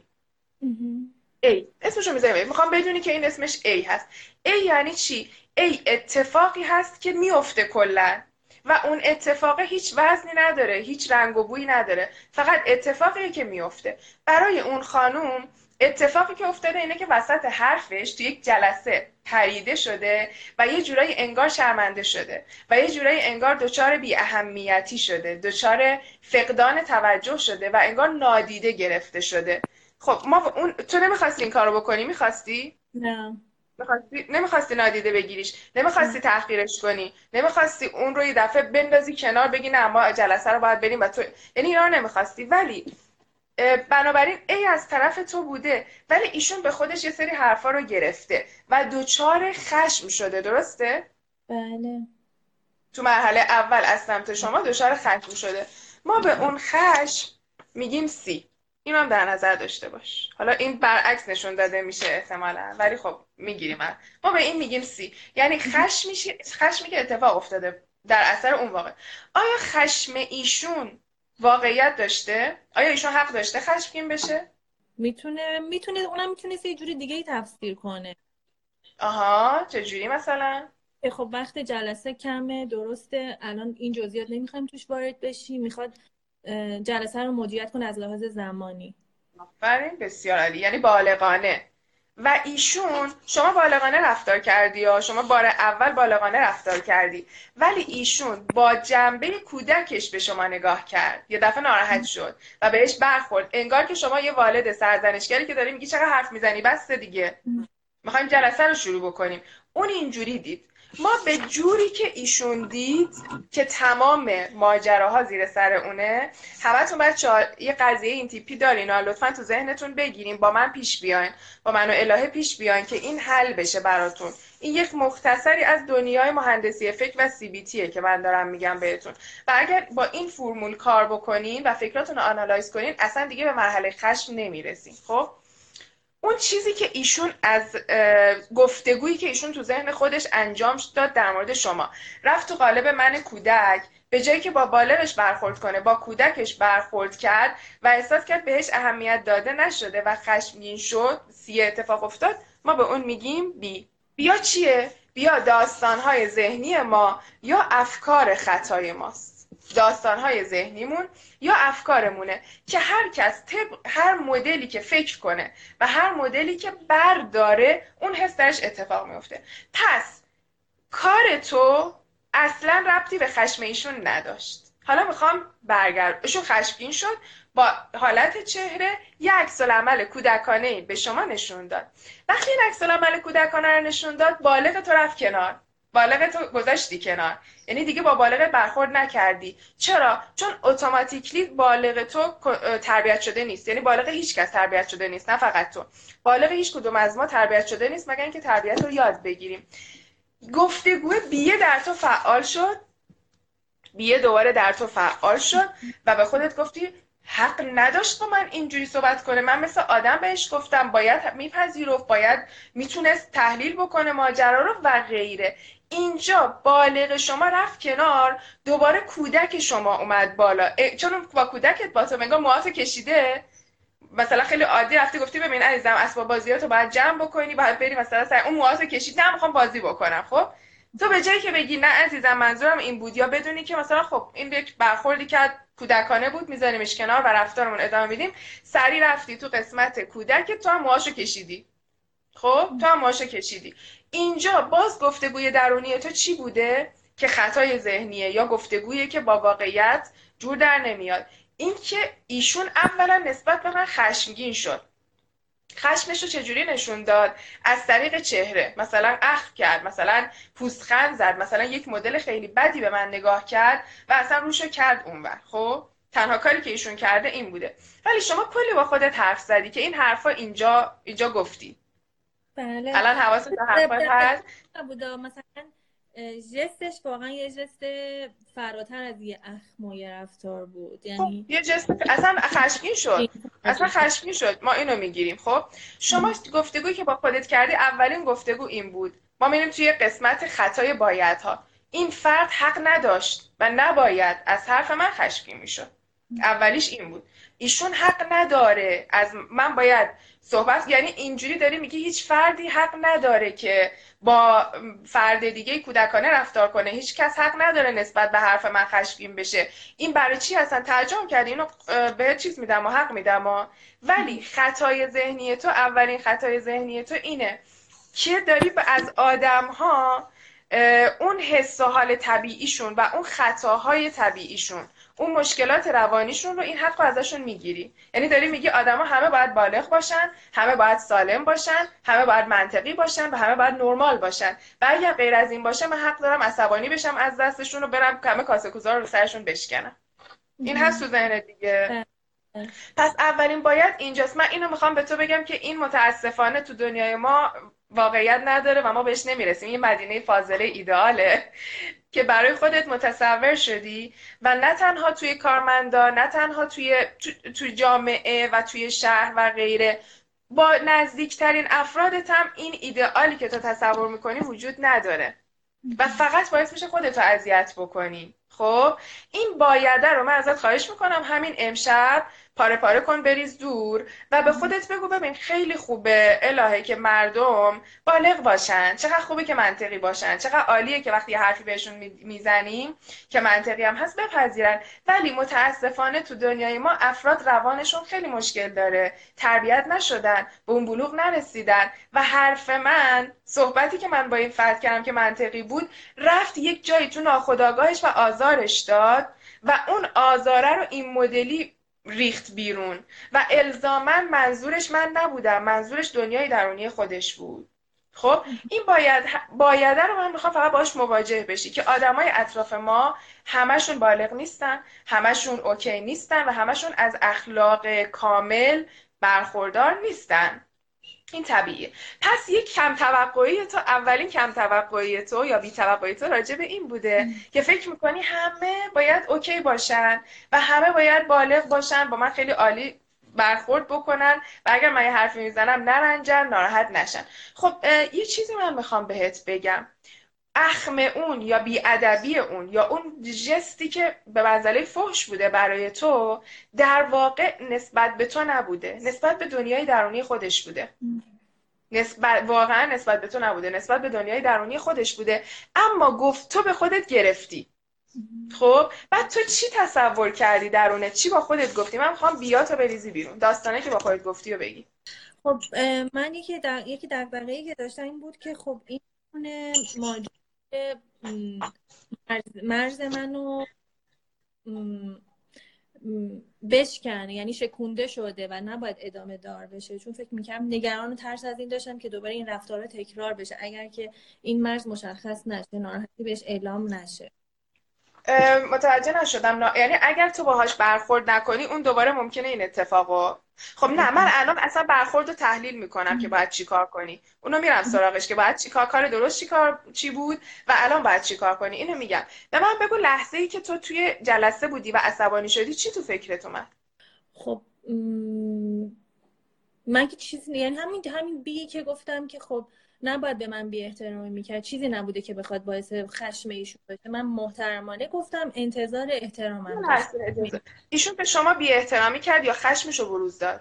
A. اسمش رو می‌ذاریم A. می‌خوام بدونی که این اسمش A هست. A یعنی چی؟ A اتفاقی هست که میفته کلا. و اون اتفاق هیچ وزنی نداره هیچ رنگ و بویی نداره. فقط اتفاقیه که میفته برای اون خانوم اتفاقی که افتاده اینه که وسط حرفش تو یک جلسه پریده شده و یه جورایی انگار شرمنده شده و یه جورایی انگار دچار بی اهمیتی شده دچار فقدان توجه شده و انگار نادیده گرفته شده. خب ما اون تو نمی‌خواستی این کارو بکنی؟ می‌خواستی؟
نه.
نمی‌خواستی نمی‌خواستی نادیده بگیریش. نمی‌خواستی تحقیرش کنی. نمی‌خواستی اون رو یه دفعه بندازی کنار بگی نه ما جلسه رو باید بریم و تو یعنی اینا رو نمی‌خواستی. ولی بنابراین ای از طرف تو بوده. ولی ایشون به خودش یه سری حرفا رو گرفته و دوچار خشم شده. درسته؟
بله.
تو مرحله اول از سمت شما دچار خشم شده. ما به اون خشم میگیم سی. این هم در نظر داشته باش. حالا این برعکس نشون داده میشه احتمالا ولی خب می‌گیریم. ما به این میگیم سی. یعنی خشمی خشمی که اتفاق افتاده در اثر اون واقع. آیا خشم ایشون واقعیت داشته؟ آیا ایشون حق داشته خشمگین بشه؟
می‌تونه می‌تونه اونم می‌تونه یه جوری دیگه ای تفسیر کنه.
آها چجوری مثلا؟
خب وقت جلسه کمه درسته. الان این جزئیات نمی‌خوایم توش وارد بشیم. می‌خواد جلسه رو مدیریت کنه از لحاظ زمانی.
آفرین بسیار عالی. یعنی بالغانه. و ایشون شما بالغانه رفتار کردی یا شما بار اول بالغانه رفتار کردی ولی ایشون با جنبه کودکش به شما نگاه کرد. یه دفعه ناراحت شد و بهش برخورد. انگار که شما یه والد سرزنشگری که داری میگی چقدر حرف می‌زنی بس دیگه. می‌خوایم جلسه رو شروع بکنیم. اون اینجوری دید. ما به جوری که ایشون دید که تمام ماجراها زیر سر اونه همتون بچه یه قضیه این تیپی دارین لطفا تو ذهنتون بگیریم با من پیش بیاین با من و الهه پیش بیاین که این حل بشه براتون. این یک مختصری از دنیای مهندسی فکر و سی بی تیه که من دارم میگم بهتون. و اگر با این فرمول کار بکنین و فکراتون رو آنالایز کنین اصلا دیگه به مرحله خشم نمی‌رسین. خب؟ اون چیزی که ایشون از گفتگویی که ایشون تو ذهن خودش انجام داد در مورد شما. رفت تو قالب من کودک به جایی که با بالغش برخورد کنه با کودکش برخورد کرد و احساس کرد بهش اهمیت داده نشده و خشمگین شد سی اتفاق افتاد ما به اون میگیم بی. بیا چیه؟ بیا داستانهای ذهنی ما یا افکار خطای ماست. داستانهای ذهنیمون یا افکارمونه که هر کس طبق هر مدلی که فکر کنه و هر مدلی که برداره اون حس درش اتفاق میفته پس کار تو اصلا ربطی به خشم ایشون نداشت. حالا می‌خوام برگرد ایشون خشمگین شد با حالت چهره یک عکس عمل کودکانه به شما نشون داد. وقتی این عکس عمل کودکانه رو نشون داد بالغ تو رفت کنار. بالغ تو گذاشتی کنار. یعنی دیگه با بالغ برخورد نکردی. چرا؟ چون اتوماتیکلی بالغ تو تربیت شده نیست. یعنی بالغ هیچ کس تربیت شده نیست نه فقط تو. بالغ هیچ کدوم از ما تربیت شده نیست مگر اینکه تربیت رو یاد بگیریم. گفتگو بیه در تو فعال شد. بیه دوباره در تو فعال شد و به خودت گفتی حق نداشت با من اینجوری صحبت کنه من مثل آدم بهش گفتم باید میپذیرفت باید می‌تونست تحلیل بکنه ماجرا رو و غیره. اینجا بالغ شما رفت کنار دوباره کودک شما اومد بالا. چون با کودکت با تو انگار کشیده. مثلا خیلی عادی رفتی گفتی ببین عزیزم اسباب بازیاتو باید جمع بکنی باید بری مثلا سر اون موهاتو کشید نه می‌خوام بازی بکنم خب؟ تو به جایی که بگی نه عزیزم منظورم این بود. یا بدونی که مثلا خب این یک برخوردی که کودکانه بود میذاریمش کنار و رفتارمون ادامه میدیم. سری رفتی تو قسمت کودک تو هم موهاشو کشیدی. خب تو هم کشیدی. اینجا باز گفتگوی درونی تو چی بوده؟ که خطای ذهنیه یا گفتگویی که با واقعیت جور در نمیاد. این که ایشون اولا نسبت به من خشمگین شد. خشمش رو چجوری نشون داد؟ از طریق چهره. مثلا اخ کرد مثلا پوستخند زد مثلا یک مدل خیلی بدی به من نگاه کرد و اصلا روشو کرد اونور. خب تنها کاری که ایشون کرده این بوده. ولی شما کلی با خودت حرف زدی که این حرفا اینجا اینجا گفتی.
بله.
الان حواست به حرفات هست؟
بوده مثلا جستش واقعا یه جست فراتر از یه اخم و یه رفتار بود.
خب
یعنی
یه جست اصلا خشمگین شد. اصلا خشمگین شد. ما اینو می‌گیریم. خب شما گفتگویی که با خودت کردی اولین گفتگو این بود. ما میریم توی قسمت خطای بایدها. این فرد حق نداشت و نباید از حرف من خشمگین می‌شد. اولیش این بود. ایشون حق نداره از من باید صحبت یعنی اینجوری داری میگی هیچ فردی حق نداره که با فرد دیگه کودکانه رفتار کنه. هیچ کس حق نداره نسبت به حرف من خشمگین بشه. این برای چی هستن؟ ترجمه کردی اینو به چیز میدم و حق میدم و ولی خطای ذهنی تو اولین خطای ذهنی تو اینه که داری از آدم ها اون حس و حال طبیعیشون و اون خطاهای طبیعیشون اون مشکلات روانیشون رو این حق رو ازشون می‌گیری. یعنی داری میگی آدما همه باید بالغ باشن همه باید سالم باشن همه باید منطقی باشن و همه باید نرمال باشن. و اگر غیر از این باشه من حق دارم عصبانی بشم از دستشون رو برم کمه کاسه کوزا رو سرشون بشکنم. این هست تو ذهن دیگه. پس اولین باید اینجاست. من اینو می‌خوام به تو بگم که این متاسفانه تو دنیای ما واقعیت نداره و ما بهش نمی‌رسیم. این مدینه فاضله ایدئاله که برای خودت متصور شدی و نه تنها توی کارمندا نه تنها توی توی جامعه و توی شهر و غیره با نزدیکترین افرادت هم این ایدئالی که تو تصور می‌کنی وجود نداره. و فقط باعث میشه خودت رو اذیت بکنی. خب؟ این بایده رو من ازت خواهش می‌کنم همین امشب پاره پاره کن بریز دور و به خودت بگو ببین خیلی خوبه الهه که مردم بالغ باشن. چقدر خوبه که منطقی باشن. چقدر عالیه که وقتی حرفی بهشون می‌زنیم که منطقی هم هست بپذیرن. ولی متاسفانه تو دنیای ما افراد روانشون خیلی مشکل داره. تربیت نشدن به اون بلوغ نرسیدن و حرف من صحبتی که من با این فرد کردم که منطقی بود رفت یک جایی تو ناخداگاهش و آزارش داد و اون آزاره رو این مدلی ریخت بیرون. و الزاما منظورش من نبودم. منظورش دنیای درونی خودش بود. خب؟ این باید بایده رو من می‌خوام فقط باش مواجه بشی که آدمای اطراف ما همشون بالغ نیستن همشون اوکی نیستن و همشون از اخلاق کامل برخوردار نیستن. این طبیعیه. پس یک کم توقعی تو اولین کم توقعی تو یا بی توقعی تو راجع به این بوده که فکر می‌کنی همه باید اوکی باشن و همه باید بالغ باشن با من خیلی عالی برخورد بکنن و اگر من یه حرفی می‌زنم نرنجن ناراحت نشن. خب یه چیزی من می‌خوام بهت بگم. اخم اون یا بیادبی اون یا اون جستی که به منزله فحش بوده برای تو در واقع نسبت به تو نبوده. نسبت به دنیای درونی خودش بوده. نسبت واقعا نسبت به تو نبوده. نسبت به دنیای درونی خودش بوده. اما گفت تو به خودت گرفتی. خب؟ بعد تو چی تصور کردی درونه؟ چی با خودت گفتی؟ من می‌خوام بیا تو بریزی بیرون. داستانه که با خودت گفتی و بگی.
خب من یکی در... یکی دغدغه‌ای که داشتم این بود که خب این ماجرا مرز منو بشکن یعنی شکونده شده و نباید ادامه دار بشه. چون فکر می‌کنم نگران ترس از این داشتم که دوباره این رفتار تکرار بشه. اگر که این مرز مشخص نشه ناراحتی بهش اعلام نشه.
متوجه نشدم. یعنی اگر تو باهاش برخورد نکنی اون دوباره ممکنه این اتفاقو خب نه من الان اصلا برخورد رو تحلیل می‌کنم که باید چیکار کنی. اونو میرم سراغش که باید چیکار کار درست چیکار چی بود و الان باید چیکار کنی. اینو میگم. به من بگو لحظه ای که تو توی جلسه بودی و عصبانی شدی چی تو فکرت اومد؟
خب من که چیزی یعنی همین همین بی که گفتم که خب نباید به من بی احترامی می‌کرد. چیزی نبوده که بخواد باعث خشم ایشون بشه. من محترمانه گفتم انتظار احترامم
ایشون به شما بی احترامی کرد یا خشمشو بروز داد؟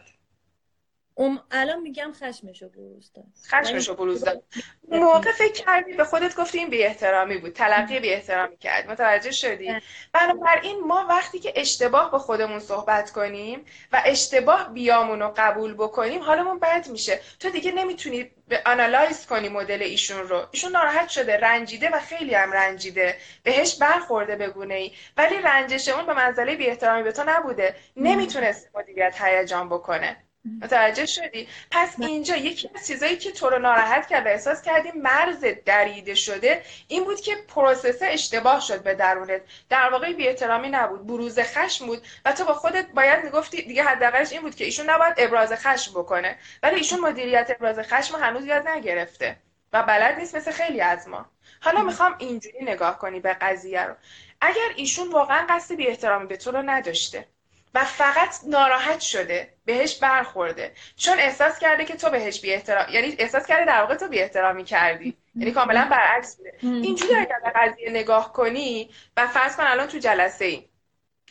ام الان میگم خشمشو بروز داد
خشمشو بروز داد موقع فکر کردی به خودت گفتی این بی احترامی بود. تلقی بی احترامی کرد. متوجه شدی؟ بنابراین ما وقتی که اشتباه با خودمون صحبت کنیم و اشتباه بیامون رو قبول بکنیم حالمون بد میشه. تو دیگه نمی‌تونی به analyze کنی مدل ایشون رو. ایشون ناراحت شده رنجیده و خیلی هم رنجیده. بهش برخورده بگونه ای. ولی رنجش اون به منزله بی احترامی به تو نبوده. نمی‌تونست مدیریت هیجان بکنه. متوجه شدی؟ پس اینجا یکی از چیزایی که تو رو ناراحت کرد و احساس کردی مرز دریده شده این بود که process اشتباه شد به درونت. در واقع بی احترامی نبود بروز خشم بود و تو با خودت باید می‌گفتی دیگه حداقلش این بود که ایشون نباید ابراز خشم بکنه. ولی ایشون مدیریت ابراز خشم هنوز یاد نگرفته و بلد نیست مثل خیلی از ما. حالا می‌خوام اینجوری نگاه کنی به قضیه رو. اگر ایشون واقعا قصد بی احترامی به تو رو نداشته و فقط ناراحت شده بهش برخورده. چون احساس کرده که تو بهش بی احترام یعنی احساس کرده در واقع تو بی احترامی کردی. یعنی کاملا برعکس بوده. اینجوری اگر به قضیه نگاه کنی و فرض کن الان تو جلسه ای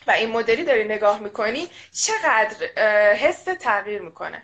و این مدلی داری نگاه می‌کنی چقدر حس تغییر می‌کنه؟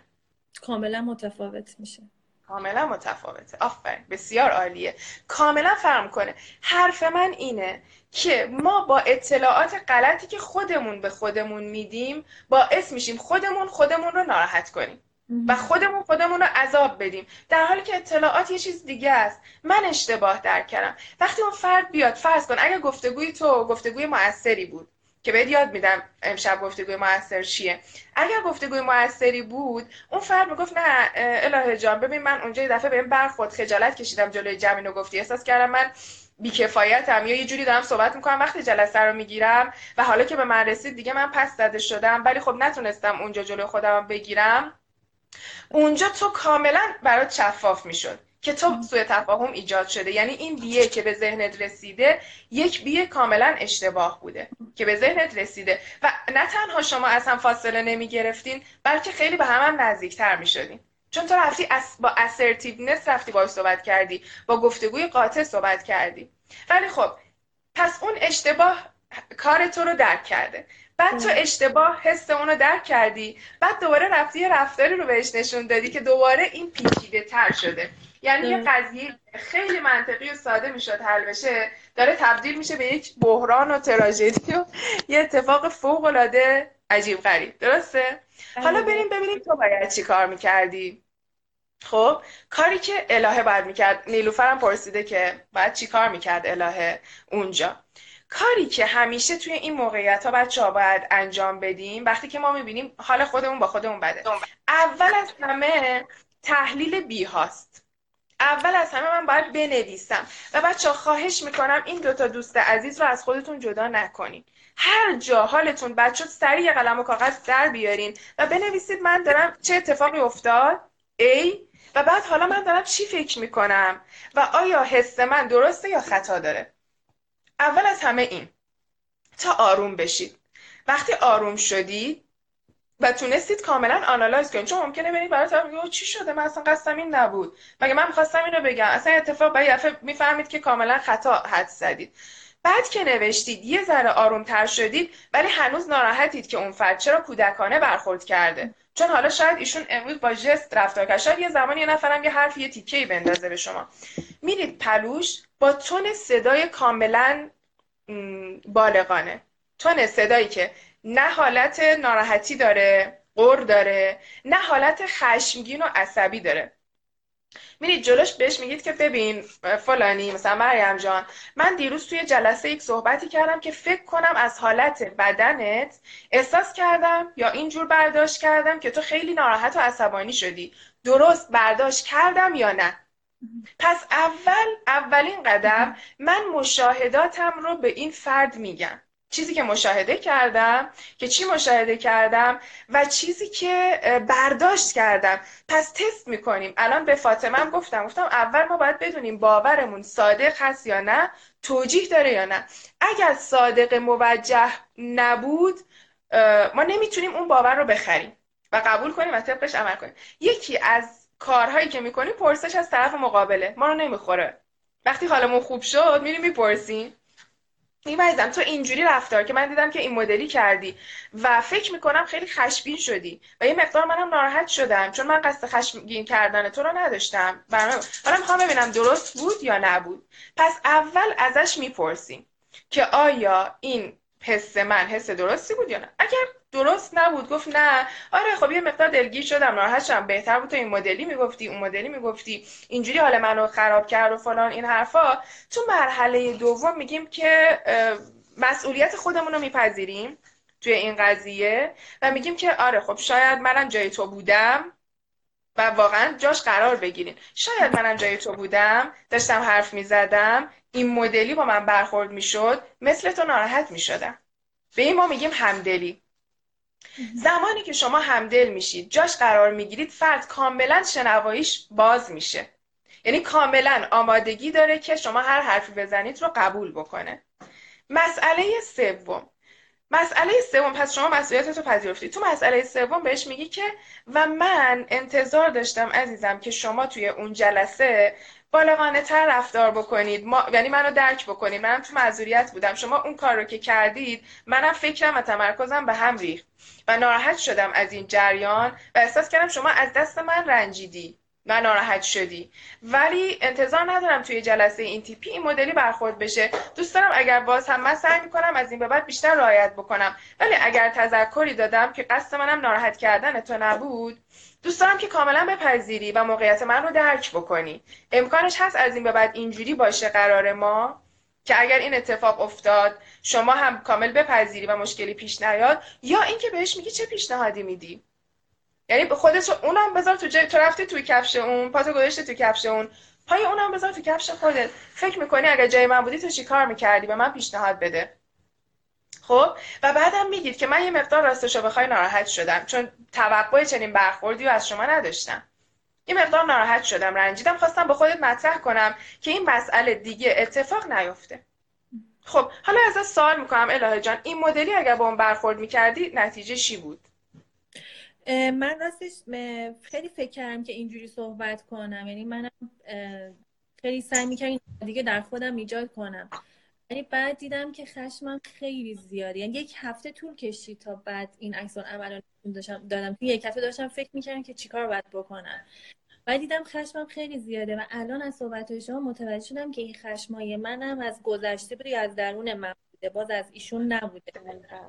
کاملا متفاوت میشه.
کاملا متفاوته. آفرین بسیار عالیه. کاملا فرم کنه حرف من اینه که ما با اطلاعات غلطی که خودمون به خودمون میدیم باعث میشیم خودمون خودمون رو ناراحت کنیم و خودمون خودمون رو عذاب بدیم. در حالی که اطلاعات یه چیز دیگه است. من اشتباه درک کردم. وقتی اون فرد بیاد فرض کن اگر گفتگوی تو گفتگوی موثری بود. که بهت یاد میدم امشب گفتگوی موثر چیه. اگر گفتگوی موثری بود اون فرد می‌گفت نه الهه جان ببین من اونجا یه دفعه بهم برخورد خجالت کشیدم جلوی جمع اینو گفتی احساس کردم من بیکفایتم یا یه جوری دارم صحبت می‌کنم وقتی جلسه رو می‌گیرم و حالا که به من رسید دیگه من پس زده شدم ولی خب نتونستم اونجا جلوی خودم بگیرم. اونجا تو کاملا برات شفاف می‌شد. که تو سوء تفاهم ایجاد شده. یعنی این بیه که به ذهنت رسیده یک بیه کاملا اشتباه بوده که به ذهنت رسیده. و نه تنها شما از هم فاصله نمی گرفتین بلکه خیلی به هم, هم نزدیکتر می شدین چون تو رفتی با اسرتیونس رفتی باش صحبت کردی با گفتگوی قاطع صحبت کردی. ولی خب پس اون اشتباه کار تو رو درک کرده. بعد تو اشتباه حس اون رو درک کردی. بعد دوباره رفتی یه رفتاری رو بهش نشون دادی که دوباره این پیچیده تر شده. یعنی یه قضیه خیلی منطقی و ساده می‌شد حل بشه. داره تبدیل میشه به یک بحران و تراژدی و یه اتفاق فوق العاده عجیب غریب. درسته؟ حالا بله. بریم ببینیم تو باید چی کار می‌کردی. خب کاری که الهه باید می‌کرد نیلوفرم پرسیده که باید چی کار می‌کرد الهه اونجا. کاری که همیشه توی این موقعیت ها بچه ها باید انجام بدیم وقتی که ما می‌بینیم حال خودمون با خودمون بده. اول از همه تحلیل بی هاست اول از همه من باید بنویسم و بچه خواهش می‌کنم این دوتا دوست عزیز رو از خودتون جدا نکنین. هر جا حالتون بچه سریع قلم و کاغذ در بیارین و بنویسید من دارم چه اتفاقی افتاد؟ ای؟ و بعد حالا من دارم چی فکر می‌کنم؟ و آیا حس من درسته یا خطا داره؟ اول از همه این تا آروم بشید. وقتی آروم شدید و تونستید کاملا آنالایز کنید. چون ممکنه برید برای طرف چی شده؟ من اصلا قصدم این نبود. مگه من می‌خواستم اینو بگم؟ اصلا اتفاق یه می‌فهمید که کاملا خطا حد زدید. بعد که نوشتید یه ذره آرومتر شدید ولی هنوز ناراحتید که اون فرد چرا کودکانه برخورد کرده. چون حالا شاید ایشون امروز با جست رفتار کرد. شاید یه زمانی یه نفرم یه حرف یه تیکه بندازه به شما. میرید پلوش با تون صدای کاملا بالغانه. تون صدایی که نه حالت ناراحتی داره قر داره نه حالت خشمگین و عصبی داره. میرید جلوش بهش میگید که ببین فلانی مثلا مریم جان من دیروز توی جلسه یک صحبتی کردم که فکر کنم از حالت بدنت احساس کردم یا اینجور برداشت کردم که تو خیلی ناراحت و عصبانی شدی. درست برداشت کردم یا نه؟ پس اول اولین قدم من مشاهداتم رو به این فرد میگم. چیزی که مشاهده کردم که چی مشاهده کردم و چیزی که برداشت کردم. پس تست می‌کنیم. الان به فاطمه گفتم. گفتم اول ما باید بدونیم باورمون صادق هست یا نه توجیه داره یا نه. اگر صادق موجه نبود ما نمی‌تونیم اون باور رو بخریم و قبول کنیم و طبقش عمل کنیم. یکی از کارهایی که می‌کنیم پرسش از طرف مقابله. ما رو نمی‌خوره. وقتی حالمون خوب شد میریم می‌پرسیم. میبایزم تو اینجوری رفتار که من دیدم که این مدلی کردی و فکر می‌کنم خیلی خشمگین شدی و یه مقدار منم ناراحت شدم چون من قصد خشمگین کردن تو رو نداشتم. حالا می‌خوام ببینم درست بود یا نبود. پس اول ازش می‌پرسیم که آیا این حس من حس درستی بود یا نه؟ اگر درست نبود گفت نه. آره خب یه مقدار دلگیر شدم ناراحت شدم. بهتر بود تو این مدلی می‌گفتی اون مدلی می‌گفتی. اینجوری حال منو خراب کرد و فلان این حرفا. تو مرحله دوم میگیم که مسئولیت خودمون رو میپذیریم توی این قضیه و میگیم که آره خب شاید منم جای تو بودم و واقعا جاش قرار بگیرین. شاید منم جای تو بودم داشتم حرف می‌زدم. این مدلی با من برخورد می‌شد مثل تو ناراحت می‌شدم. به این ما میگیم همدلی. زمانی که شما همدل میشید جاش قرار می‌گیرید فرد کاملا شنواییش باز میشه. یعنی کاملا آمادگی داره که شما هر حرفی بزنید رو قبول بکنه. مسئله سوم. مسئله سوم پس شما مسئولیت رو پذیرفتی. تو مسئله سوم بهش میگی که و من انتظار داشتم عزیزم که شما توی اون جلسه بالغانه تر رفتار بکنید. ما... یعنی منو درک بکنید. منم تو معذوریت بودم. شما اون کار رو که کردید منم فکرم و تمرکزم به هم ریخت و ناراحت شدم از این جریان و احساس کردم شما از دست من رنجیدی و ناراحت شدی. ولی انتظار ندارم توی جلسه این تیپی این مدلی برخورد بشه. دوست دارم اگر باز هم من سعی می‌کنم از این به بعد بیشتر رعایت بکنم. ولی اگر تذکری دادم که قصد منم ناراحت کردن تو نبود دوست دارم که کاملا بپذیری و موقعیت من رو درک بکنی. امکانش هست از این به بعد اینجوری باشه قرار ما که اگر این اتفاق افتاد شما هم کامل بپذیری و مشکلی پیش نیاد یا اینکه بهش میگی چه پیشنهادی میدی؟ یعنی خودت اونم بذار تو جای تو رفتی توی کفش اون پاتو گذاشتی توی کفش اون. پای اونم بذار تو کفش خودت. فکر می‌کنی اگر جای من بودی تو چی کار می‌کردی؟ به من پیشنهاد بده. خب؟ و بعدم میگید که من یه مقدار راستشو بخوای ناراحت شدم چون توقع چنین برخوردی رو از شما نداشتم. یه مقدار ناراحت شدم رنجیدم خواستم به خودت مطرح کنم که این مسئله دیگه اتفاق نیفته. خب حالا از سوال می‌کنم الهه جان این مدلی اگر با اون برخورد می‌کردی نتیجه چی بود؟
من راستش خیلی فکر کردم که اینجوری صحبت کنم. یعنی منم خیلی سعی می‌کردم دیگه در خودم ایجاد کنم. یعنی بعد دیدم که خشمم خیلی زیاده. یعنی یک هفته طول کشید تا بعد این عکس عمل داشتم دادم. تو یک هفته داشتم فکر می‌کردم که چیکار باید بکنم. بعد دیدم خشمم خیلی زیاده و الان از صحبت شما متوجه شدم که این خشمای منم از گذشته یا از درون من بوده. باز از ایشون نبوده.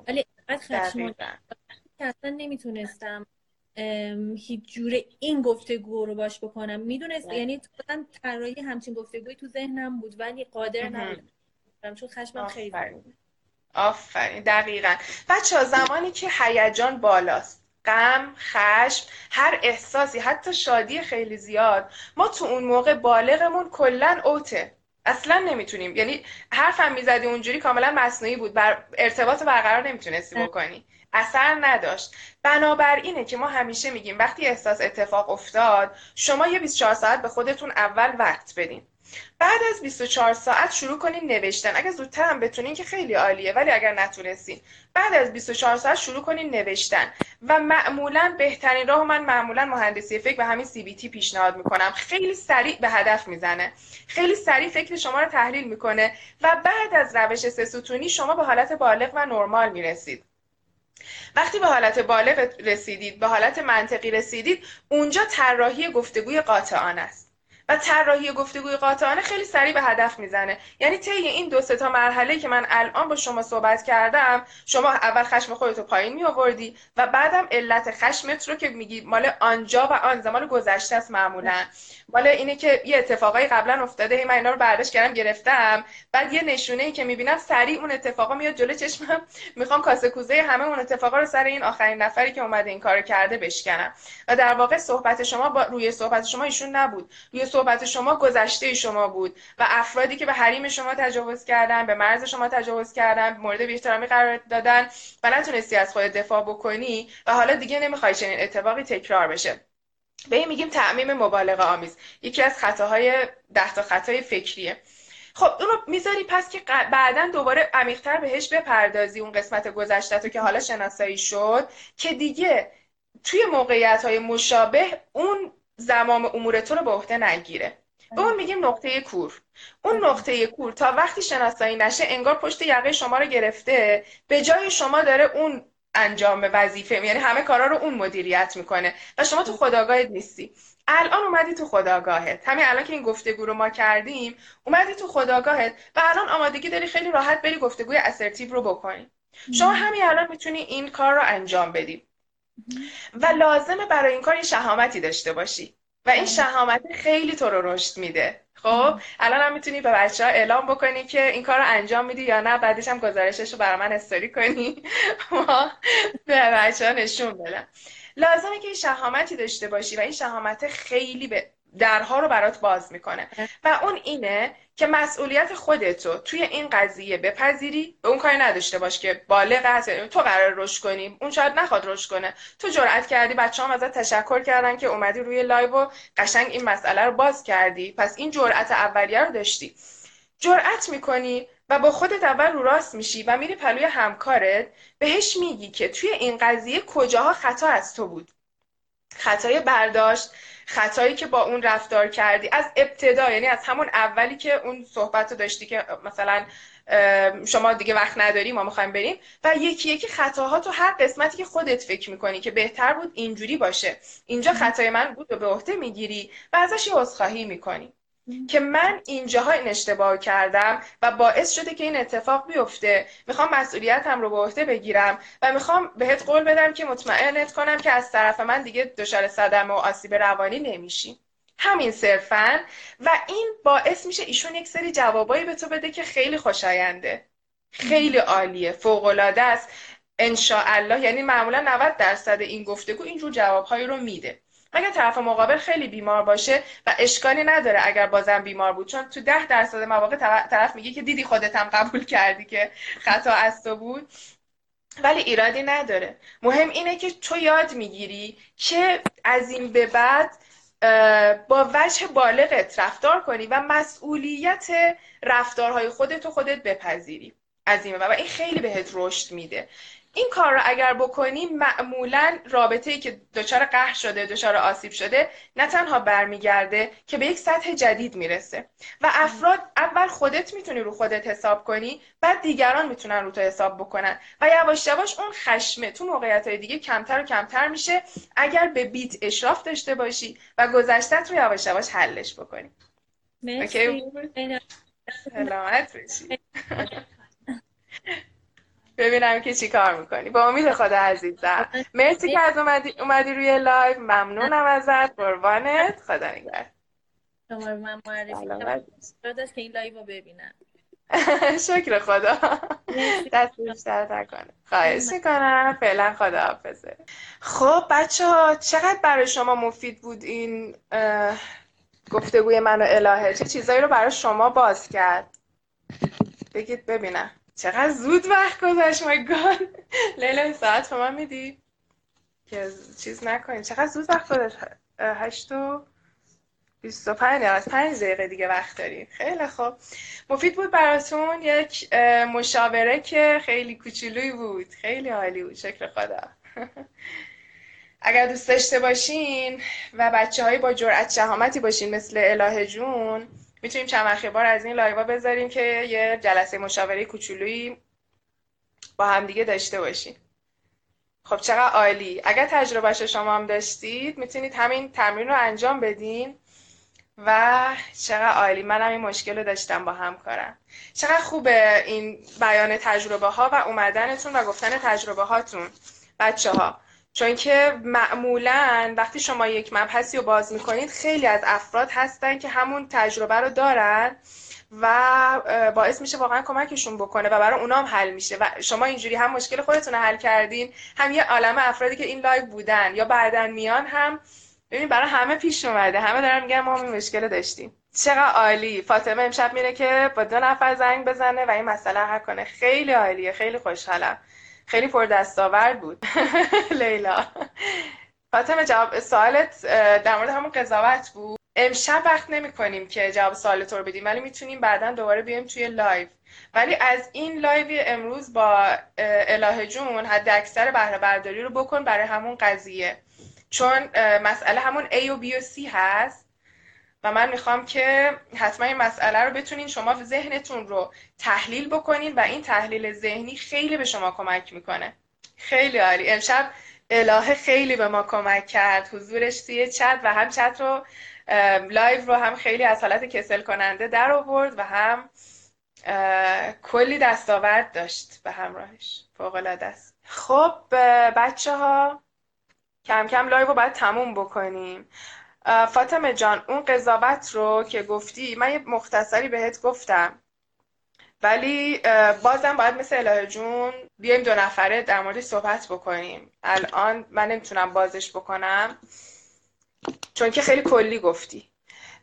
ولی بعد خشم که اصلا نمی‌تونستم هیچ جوره این گفتگو رو باش بکنم. می‌دونست یعنی طراحی همچین گفتگوی تو ذهنم بود ولی قادر نبودم. چون خشمم خیلی
آفرین. دقیقا. بچه زمانی که هیجان بالاست غم، خشم، هر احساسی حتی شادی خیلی زیاد ما تو اون موقع بالغمون کلا اوته. اصلا نمی‌تونیم. یعنی حرفم می‌زدی اونجوری کاملا مصنوعی بود. بر ارتباط برقرار نمی‌تونستی بکنی. اثر نداشت. بنابراینه که ما همیشه میگیم وقتی احساس اتفاق افتاد شما یه 24 ساعت به خودتون اول وقت بدین. بعد از 24 ساعت شروع کنین نوشتن. اگر زودتر هم بتونین که خیلی عالیه ولی اگر نتونستین. بعد از 24 ساعت شروع کنین نوشتن. و معمولا بهترین راه من معمولا مهندسی. فکر و همین سی بی تی پیشنهاد می‌کنم. خیلی سریع به هدف می‌زنه. خیلی سریع فکر شما رو تحلیل می‌کنه. و بعد از روش سه ستونی شما به حالت بالغ و نرمال می‌رسید. وقتی به حالت بالغ رسیدید به حالت منطقی رسیدید اونجا طراحی گفتگوی قاطعانه است. و طراحی گفتگوی قاطعانه خیلی سریع به هدف می‌زنه. یعنی طی این دو تا مرحله که من الان با شما صحبت کردم شما اول خشم خودتو پایین می آوردی و بعدم علت خشمت رو که میگی مال آنجا و آن زمان گذشته است معمولا. مال اینه که یه اتفاقای قبلا افتاده هی من اینا رو برداشت کردم گرفتم. بعد یه نشونه ای که می‌بینم سریع اون اتفاقا میاد جلو چشمم. می‌خوام کاسه کوزه همه اون اتفاقا رو سر این آخرین نفری که اومده این کارو کرده بشکنم. و در واقع صحبت شما با روی صحبت شما ایشون نبود. روی شما گذشته شما بود و افرادی که به حریم شما تجاوز کردن به مرز شما تجاوز کردن مورد بی‌احترامی قرار دادن و نتونستی از خود دفاع بکنی و حالا دیگه نمی‌خوای چنین اتفاقی تکرار بشه. به این میگیم تعمیم مبالغه آمیز. یکی از خطاهای ده تا خطای فکریه. خب اون رو می‌ذاری پس که بعدا دوباره عمیقتر بهش بپردازی اون قسمت گذشته تو که حالا شناسایی شد که دیگه توی موقعیت های مشابه اون زمام امور تو رو به عهده نگیره. به اون میگیم نقطه کور. اون نقطه کور تا وقتی شناسایی نشه انگار پشت یقه شما رو گرفته به جای شما داره اون انجام وظیفه یعنی همه کارا رو اون مدیریت می‌کنه و شما تو خداگاهت نیستی. الان اومدی تو خداگاهت. همین الان که این گفتگو رو ما کردیم اومدی تو خداگاهت و الان آمادگی داری خیلی راحت بری گفتگوی اسرتیو رو بکنی. شما همین الان می‌تونی این کار رو انجام بدی. و لازمه برای این کار یه شهامتی داشته باشی. و این شهامت خیلی تو رو رشد میده. خب؟ الان هم می‌تونی به بچه ها اعلام بکنی که این کار رو انجام میدی یا نه بعدش هم گزارشش رو برای من استوری کنی. ما به بچه ها نشون بدم. لازمه که این شهامتی داشته باشی و این شهامت خیلی به درها رو برات باز می‌کنه. و اون اینه که مسئولیت خودتو توی این قضیه بپذیری به اون کاری نداشته باش که بالغ هست یعنی تو قراره رشد کنی. اون شاید نخواد رشد کنه. تو جرأت کردی بچه هم ازت تشکر کردن که اومدی روی لایو و قشنگ این مسئله رو باز کردی. پس این جرأت اولیه رو داشتی. جرأت می‌کنی و با خودت اول رو راست میشی و میری پهلوی همکارت. بهش میگی که توی این قضیه کجاها خطا از تو بود؟ خطای برداشت خطایی که با اون رفتار کردی از ابتدا یعنی از همون اولی که اون صحبت رو داشتی که مثلا شما دیگه وقت نداری ما می‌خوایم بریم و یکی یکی خطاها تو هر قسمتی که خودت فکر می‌کنی که بهتر بود اینجوری باشه. اینجا خطای من بود و به عهده می‌گیری و ازش یه عذرخواهی می‌کنی. که من اینجاها این اشتباه کردم و باعث شده که این اتفاق بیفته. می‌خوام مسئولیتم رو به عهده بگیرم و می‌خوام بهت قول بدم که مطمئنت کنم که از طرف من دیگه دچار صدمه و آسیب روانی نمیشی. همین صرفا. و این باعث میشه ایشون یک سری جوابایی به تو بده که خیلی خوشاینده. خیلی عالیه. فوق العاده است. ان یعنی معمولا 90 درصد این گفتگو اینجور جوابهایی رو میده. اگر طرف مقابل خیلی بیمار باشه و اشکالی نداره اگر بازم بیمار بود چون تو ده درصد مواقع طرف میگه که دیدی خودت هم قبول کردی که خطا از تو بود. ولی ایرادی نداره. مهم اینه که تو یاد می‌گیری که از این به بعد با وجه بالغت رفتار کنی و مسئولیت رفتارهای خودت و خودت بپذیری. از این و این خیلی بهت رشد میده. این کار رو اگر بکنی معمولا رابطه ای که دچار قهر شده دچار آسیب شده نه تنها برمیگرده که به یک سطح جدید می‌رسه. و افراد اول خودت می‌تونی رو خودت حساب کنی بعد دیگران می‌تونن رو تو حساب بکنن. و یواش یواش اون خشمه تو موقعیت های دیگه کمتر و کمتر میشه اگر به بیت اشراف داشته باشی و گذشتت رو یواش یواش حلش بکنی.
مرسی.
سلامت بشی ببینم که چی کار می‌کنی. با امید خدا عزیزم. مرسی که از اومدی, اومدی روی لایو. ممنونم ازت. قربانت. خدا نگهدار.
شما رو من معرفی است که این لایو رو ببینم.
شکر خدا. دست بیشتر نکنه. خواهش می‌کنم. فعلا خدا حافظه. خب بچه ها چقدر برای شما مفید بود این گفتگوی من و الهه؟ چه چیزایی رو برای شما باز کرد؟ بگید ببینم. چقدر زود وقت گذشت مای گاد. لیلا ساعت به من میدی؟ که چیز نکنیم چقدر زود وقت گذشت. هشت و بیست و پنج از پنج دقیقه دیگه وقت داریم. خیلی خوب. مفید بود براتون یک مشاوره که خیلی کوچولوی بود. خیلی عالی بود. شکر خدا. اگر دوست داشته باشین و بچه های با جرأت شهامتی باشین مثل الهه جون می‌تونیم چند بار از این لایوا بذاریم که یه جلسه مشاوره کوچولویی با همدیگه داشته باشیم. خب چقدر عالی. اگر تجربهش شما هم داشتید می‌تونید همین تمرین رو انجام بدین و چقدر عالی. منم این مشکل رو داشتم با همکارم. چقدر خوبه این بیان تجربه ها و اومدنتون و گفتن تجربه هاتون بچه ها چون که معمولا وقتی شما یک مبحثی رو باز می‌کنید خیلی از افراد هستن که همون تجربه رو دارن و باعث میشه واقعا کمکشون بکنه و برای اونام حل میشه. و شما اینجوری هم مشکل خودتون رو حل کردین. هم یه عالم افرادی که این لایو بودن یا بعدا میان هم ببین برای همه پیش اومده. همه دارن میگن ما این مشکل داشتیم. چقدر عالی. فاطمه امشب میره که با دو نفر زنگ بزنه و این مسئله حل کنه. خیلی عالیه. خیلی خوشحالم. خیلی پر دستاورد بود. لیلا. فاطمه جواب سوالت در مورد همون قضاوت بود. امشب وقت نمی کنیم که جواب سوال تو رو بدیم ولی می‌تونیم بعدا دوباره بیایم توی لایو. ولی از این لایو امروز با الهه جون حد اکثر بهره برداری رو بکن برای همون قضیه. چون مسئله همون A و B و C هست. و من می‌خوام که حتما این مسئله رو بتونین شما ذهنتون رو تحلیل بکنین و این تحلیل ذهنی خیلی به شما کمک می‌کنه. خیلی عالی. امشب الهه خیلی به ما کمک کرد. حضورش توی چت و هم چت رو لایو رو هم خیلی از حالت کسل کننده در آورد و هم کلی دستاورد داشت به همراهش. فوق العاده است خب بچه ها کم کم لایو رو باید تموم بکنیم. فاطمه جان اون قضاوت رو که گفتی من یه مختصری بهت گفتم. ولی بازم باید مثل الهه جون بیایم دو نفره در موردش صحبت بکنیم. الان من نمی‌تونم بازش بکنم. چون که خیلی کلی گفتی.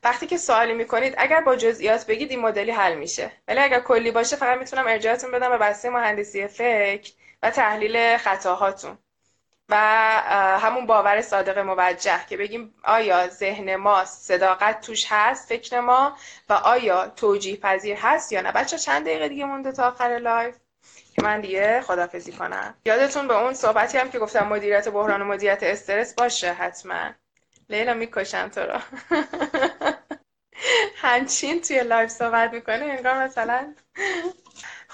وقتی که سوالی می‌کنید اگر با جزئیات بگید این مدلی حل میشه. ولی اگر کلی باشه فقط می‌تونم ارجاعتون بدم به بسته مهندسی فکر و تحلیل خطاهاتون. و همون باور صادق موجه که بگیم آیا ذهن ما صداقت توش هست فکر ما و آیا توجیه پذیر هست یا نه؟ بچه چند دقیقه دیگه مونده تا آخر لایو؟ که من دیگه خدافزی کنم. یادتون به اون صحبتی هم که گفتم مدیریت بحران و مدیریت استرس؟ باشه حتما. لیلا می‌کشم تو رو. همچین توی لایو صحبت می‌کنه انگار مثلا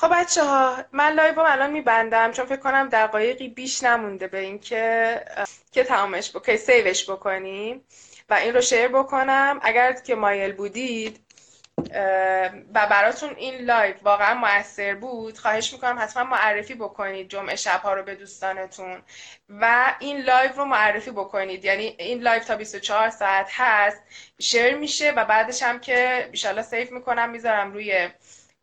خب بچه ها من لایو الان میبندم چون فکر کنم دقایقی بیش نمونده به اینکه که تمامش بکنی save ش بکنیم و این رو share بکنم. اگر که مایل بودید و براتون این لایو واقعا موثر بود خواهش می‌کنم حتما معرفی بکنید جمعه شبها رو به دوستانتون و این لایو رو معرفی بکنید. یعنی این لایو تا 24 ساعت هست share میشه و بعدش هم که ایشالا save می‌کنم می‌ذارم روی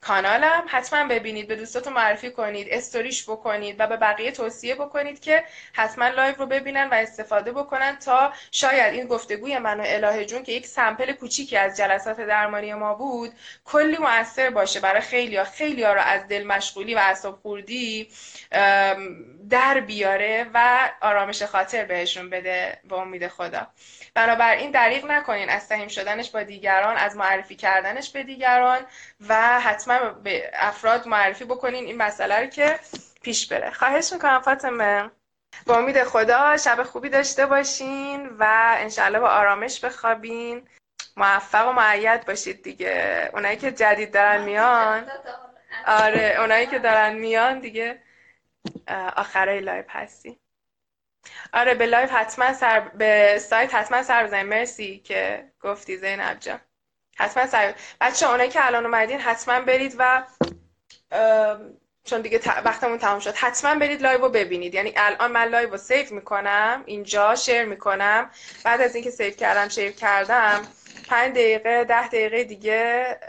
کانالم. حتما ببینید به دوستاتون معرفی کنید استوریش بکنید و به بقیه توصیه بکنید که حتما لایو رو ببینن و استفاده بکنن تا شاید این گفتگوی من و الهه جون که یک sample کوچیکی از جلسات درمانی ما بود کلی مؤثر باشه برای خیلی خیلی ها رو از دل مشغولی و اعصاب خوردی در بیاره و آرامش خاطر بهشون بده به امید خدا. بنابراین دریغ نکنین از سهیم شدنش با دیگران از معرفی کردنش به دیگران و حتما به افراد معرفی بکنین این مسئله رو که پیش بره. خواهش می‌کنم فاطمه. با امید خدا شب خوبی داشته باشین و انشاءالله با آرامش بخوابین. موفق و مؤید باشید دیگه. اونایی که جدید دارن میان. آره اونایی که دارن میان دیگه آخرای لایو هستی. آره به لایو حتما سر به سایت حتما سر بزنید مرسی که گفتی زینب جان. حتما سر بچه اونایی که الان اومدین حتما برید و چون دیگه وقتمون تمام شد حتما برید live رو ببینید. یعنی الان من live رو save می‌کنم اینجا share می‌کنم. بعد از اینکه save کردم share کردم پنج دقیقه ده دقیقه دیگه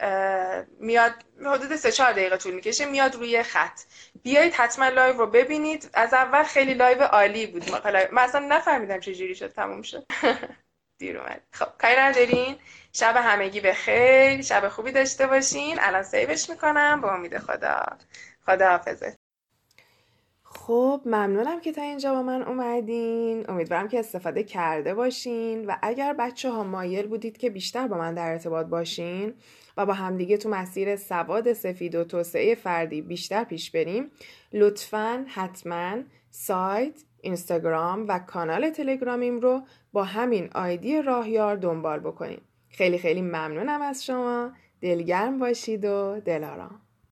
میاد حدود سه چهار دقیقه طول می‌کشه میاد روی خط. بیایید حتما live رو ببینید. از اول خیلی live عالی بود. من اصلا نفهمیدم چه جوری شد تموم شد. دیر اومد. خب کاری ندارین. شب همگی به خیر. شب خوبی داشته باشین. الان save ش می‌کنم. با امید خدا. خدا حافظه. خب ممنونم که تا اینجا با من اومدین. امیدوارم که استفاده کرده باشین. و اگر بچه ها مایل بودید که بیشتر با من در ارتباط باشین و با همدیگه تو مسیر سواد سفید و توسعه فردی بیشتر پیش بریم لطفا حتما سایت اینستاگرام و کانال تلگرامیم رو با همین آیدی راهیار دنبال بکنید خیلی خیلی ممنونم از شما. دلگرم باشید و دلارام.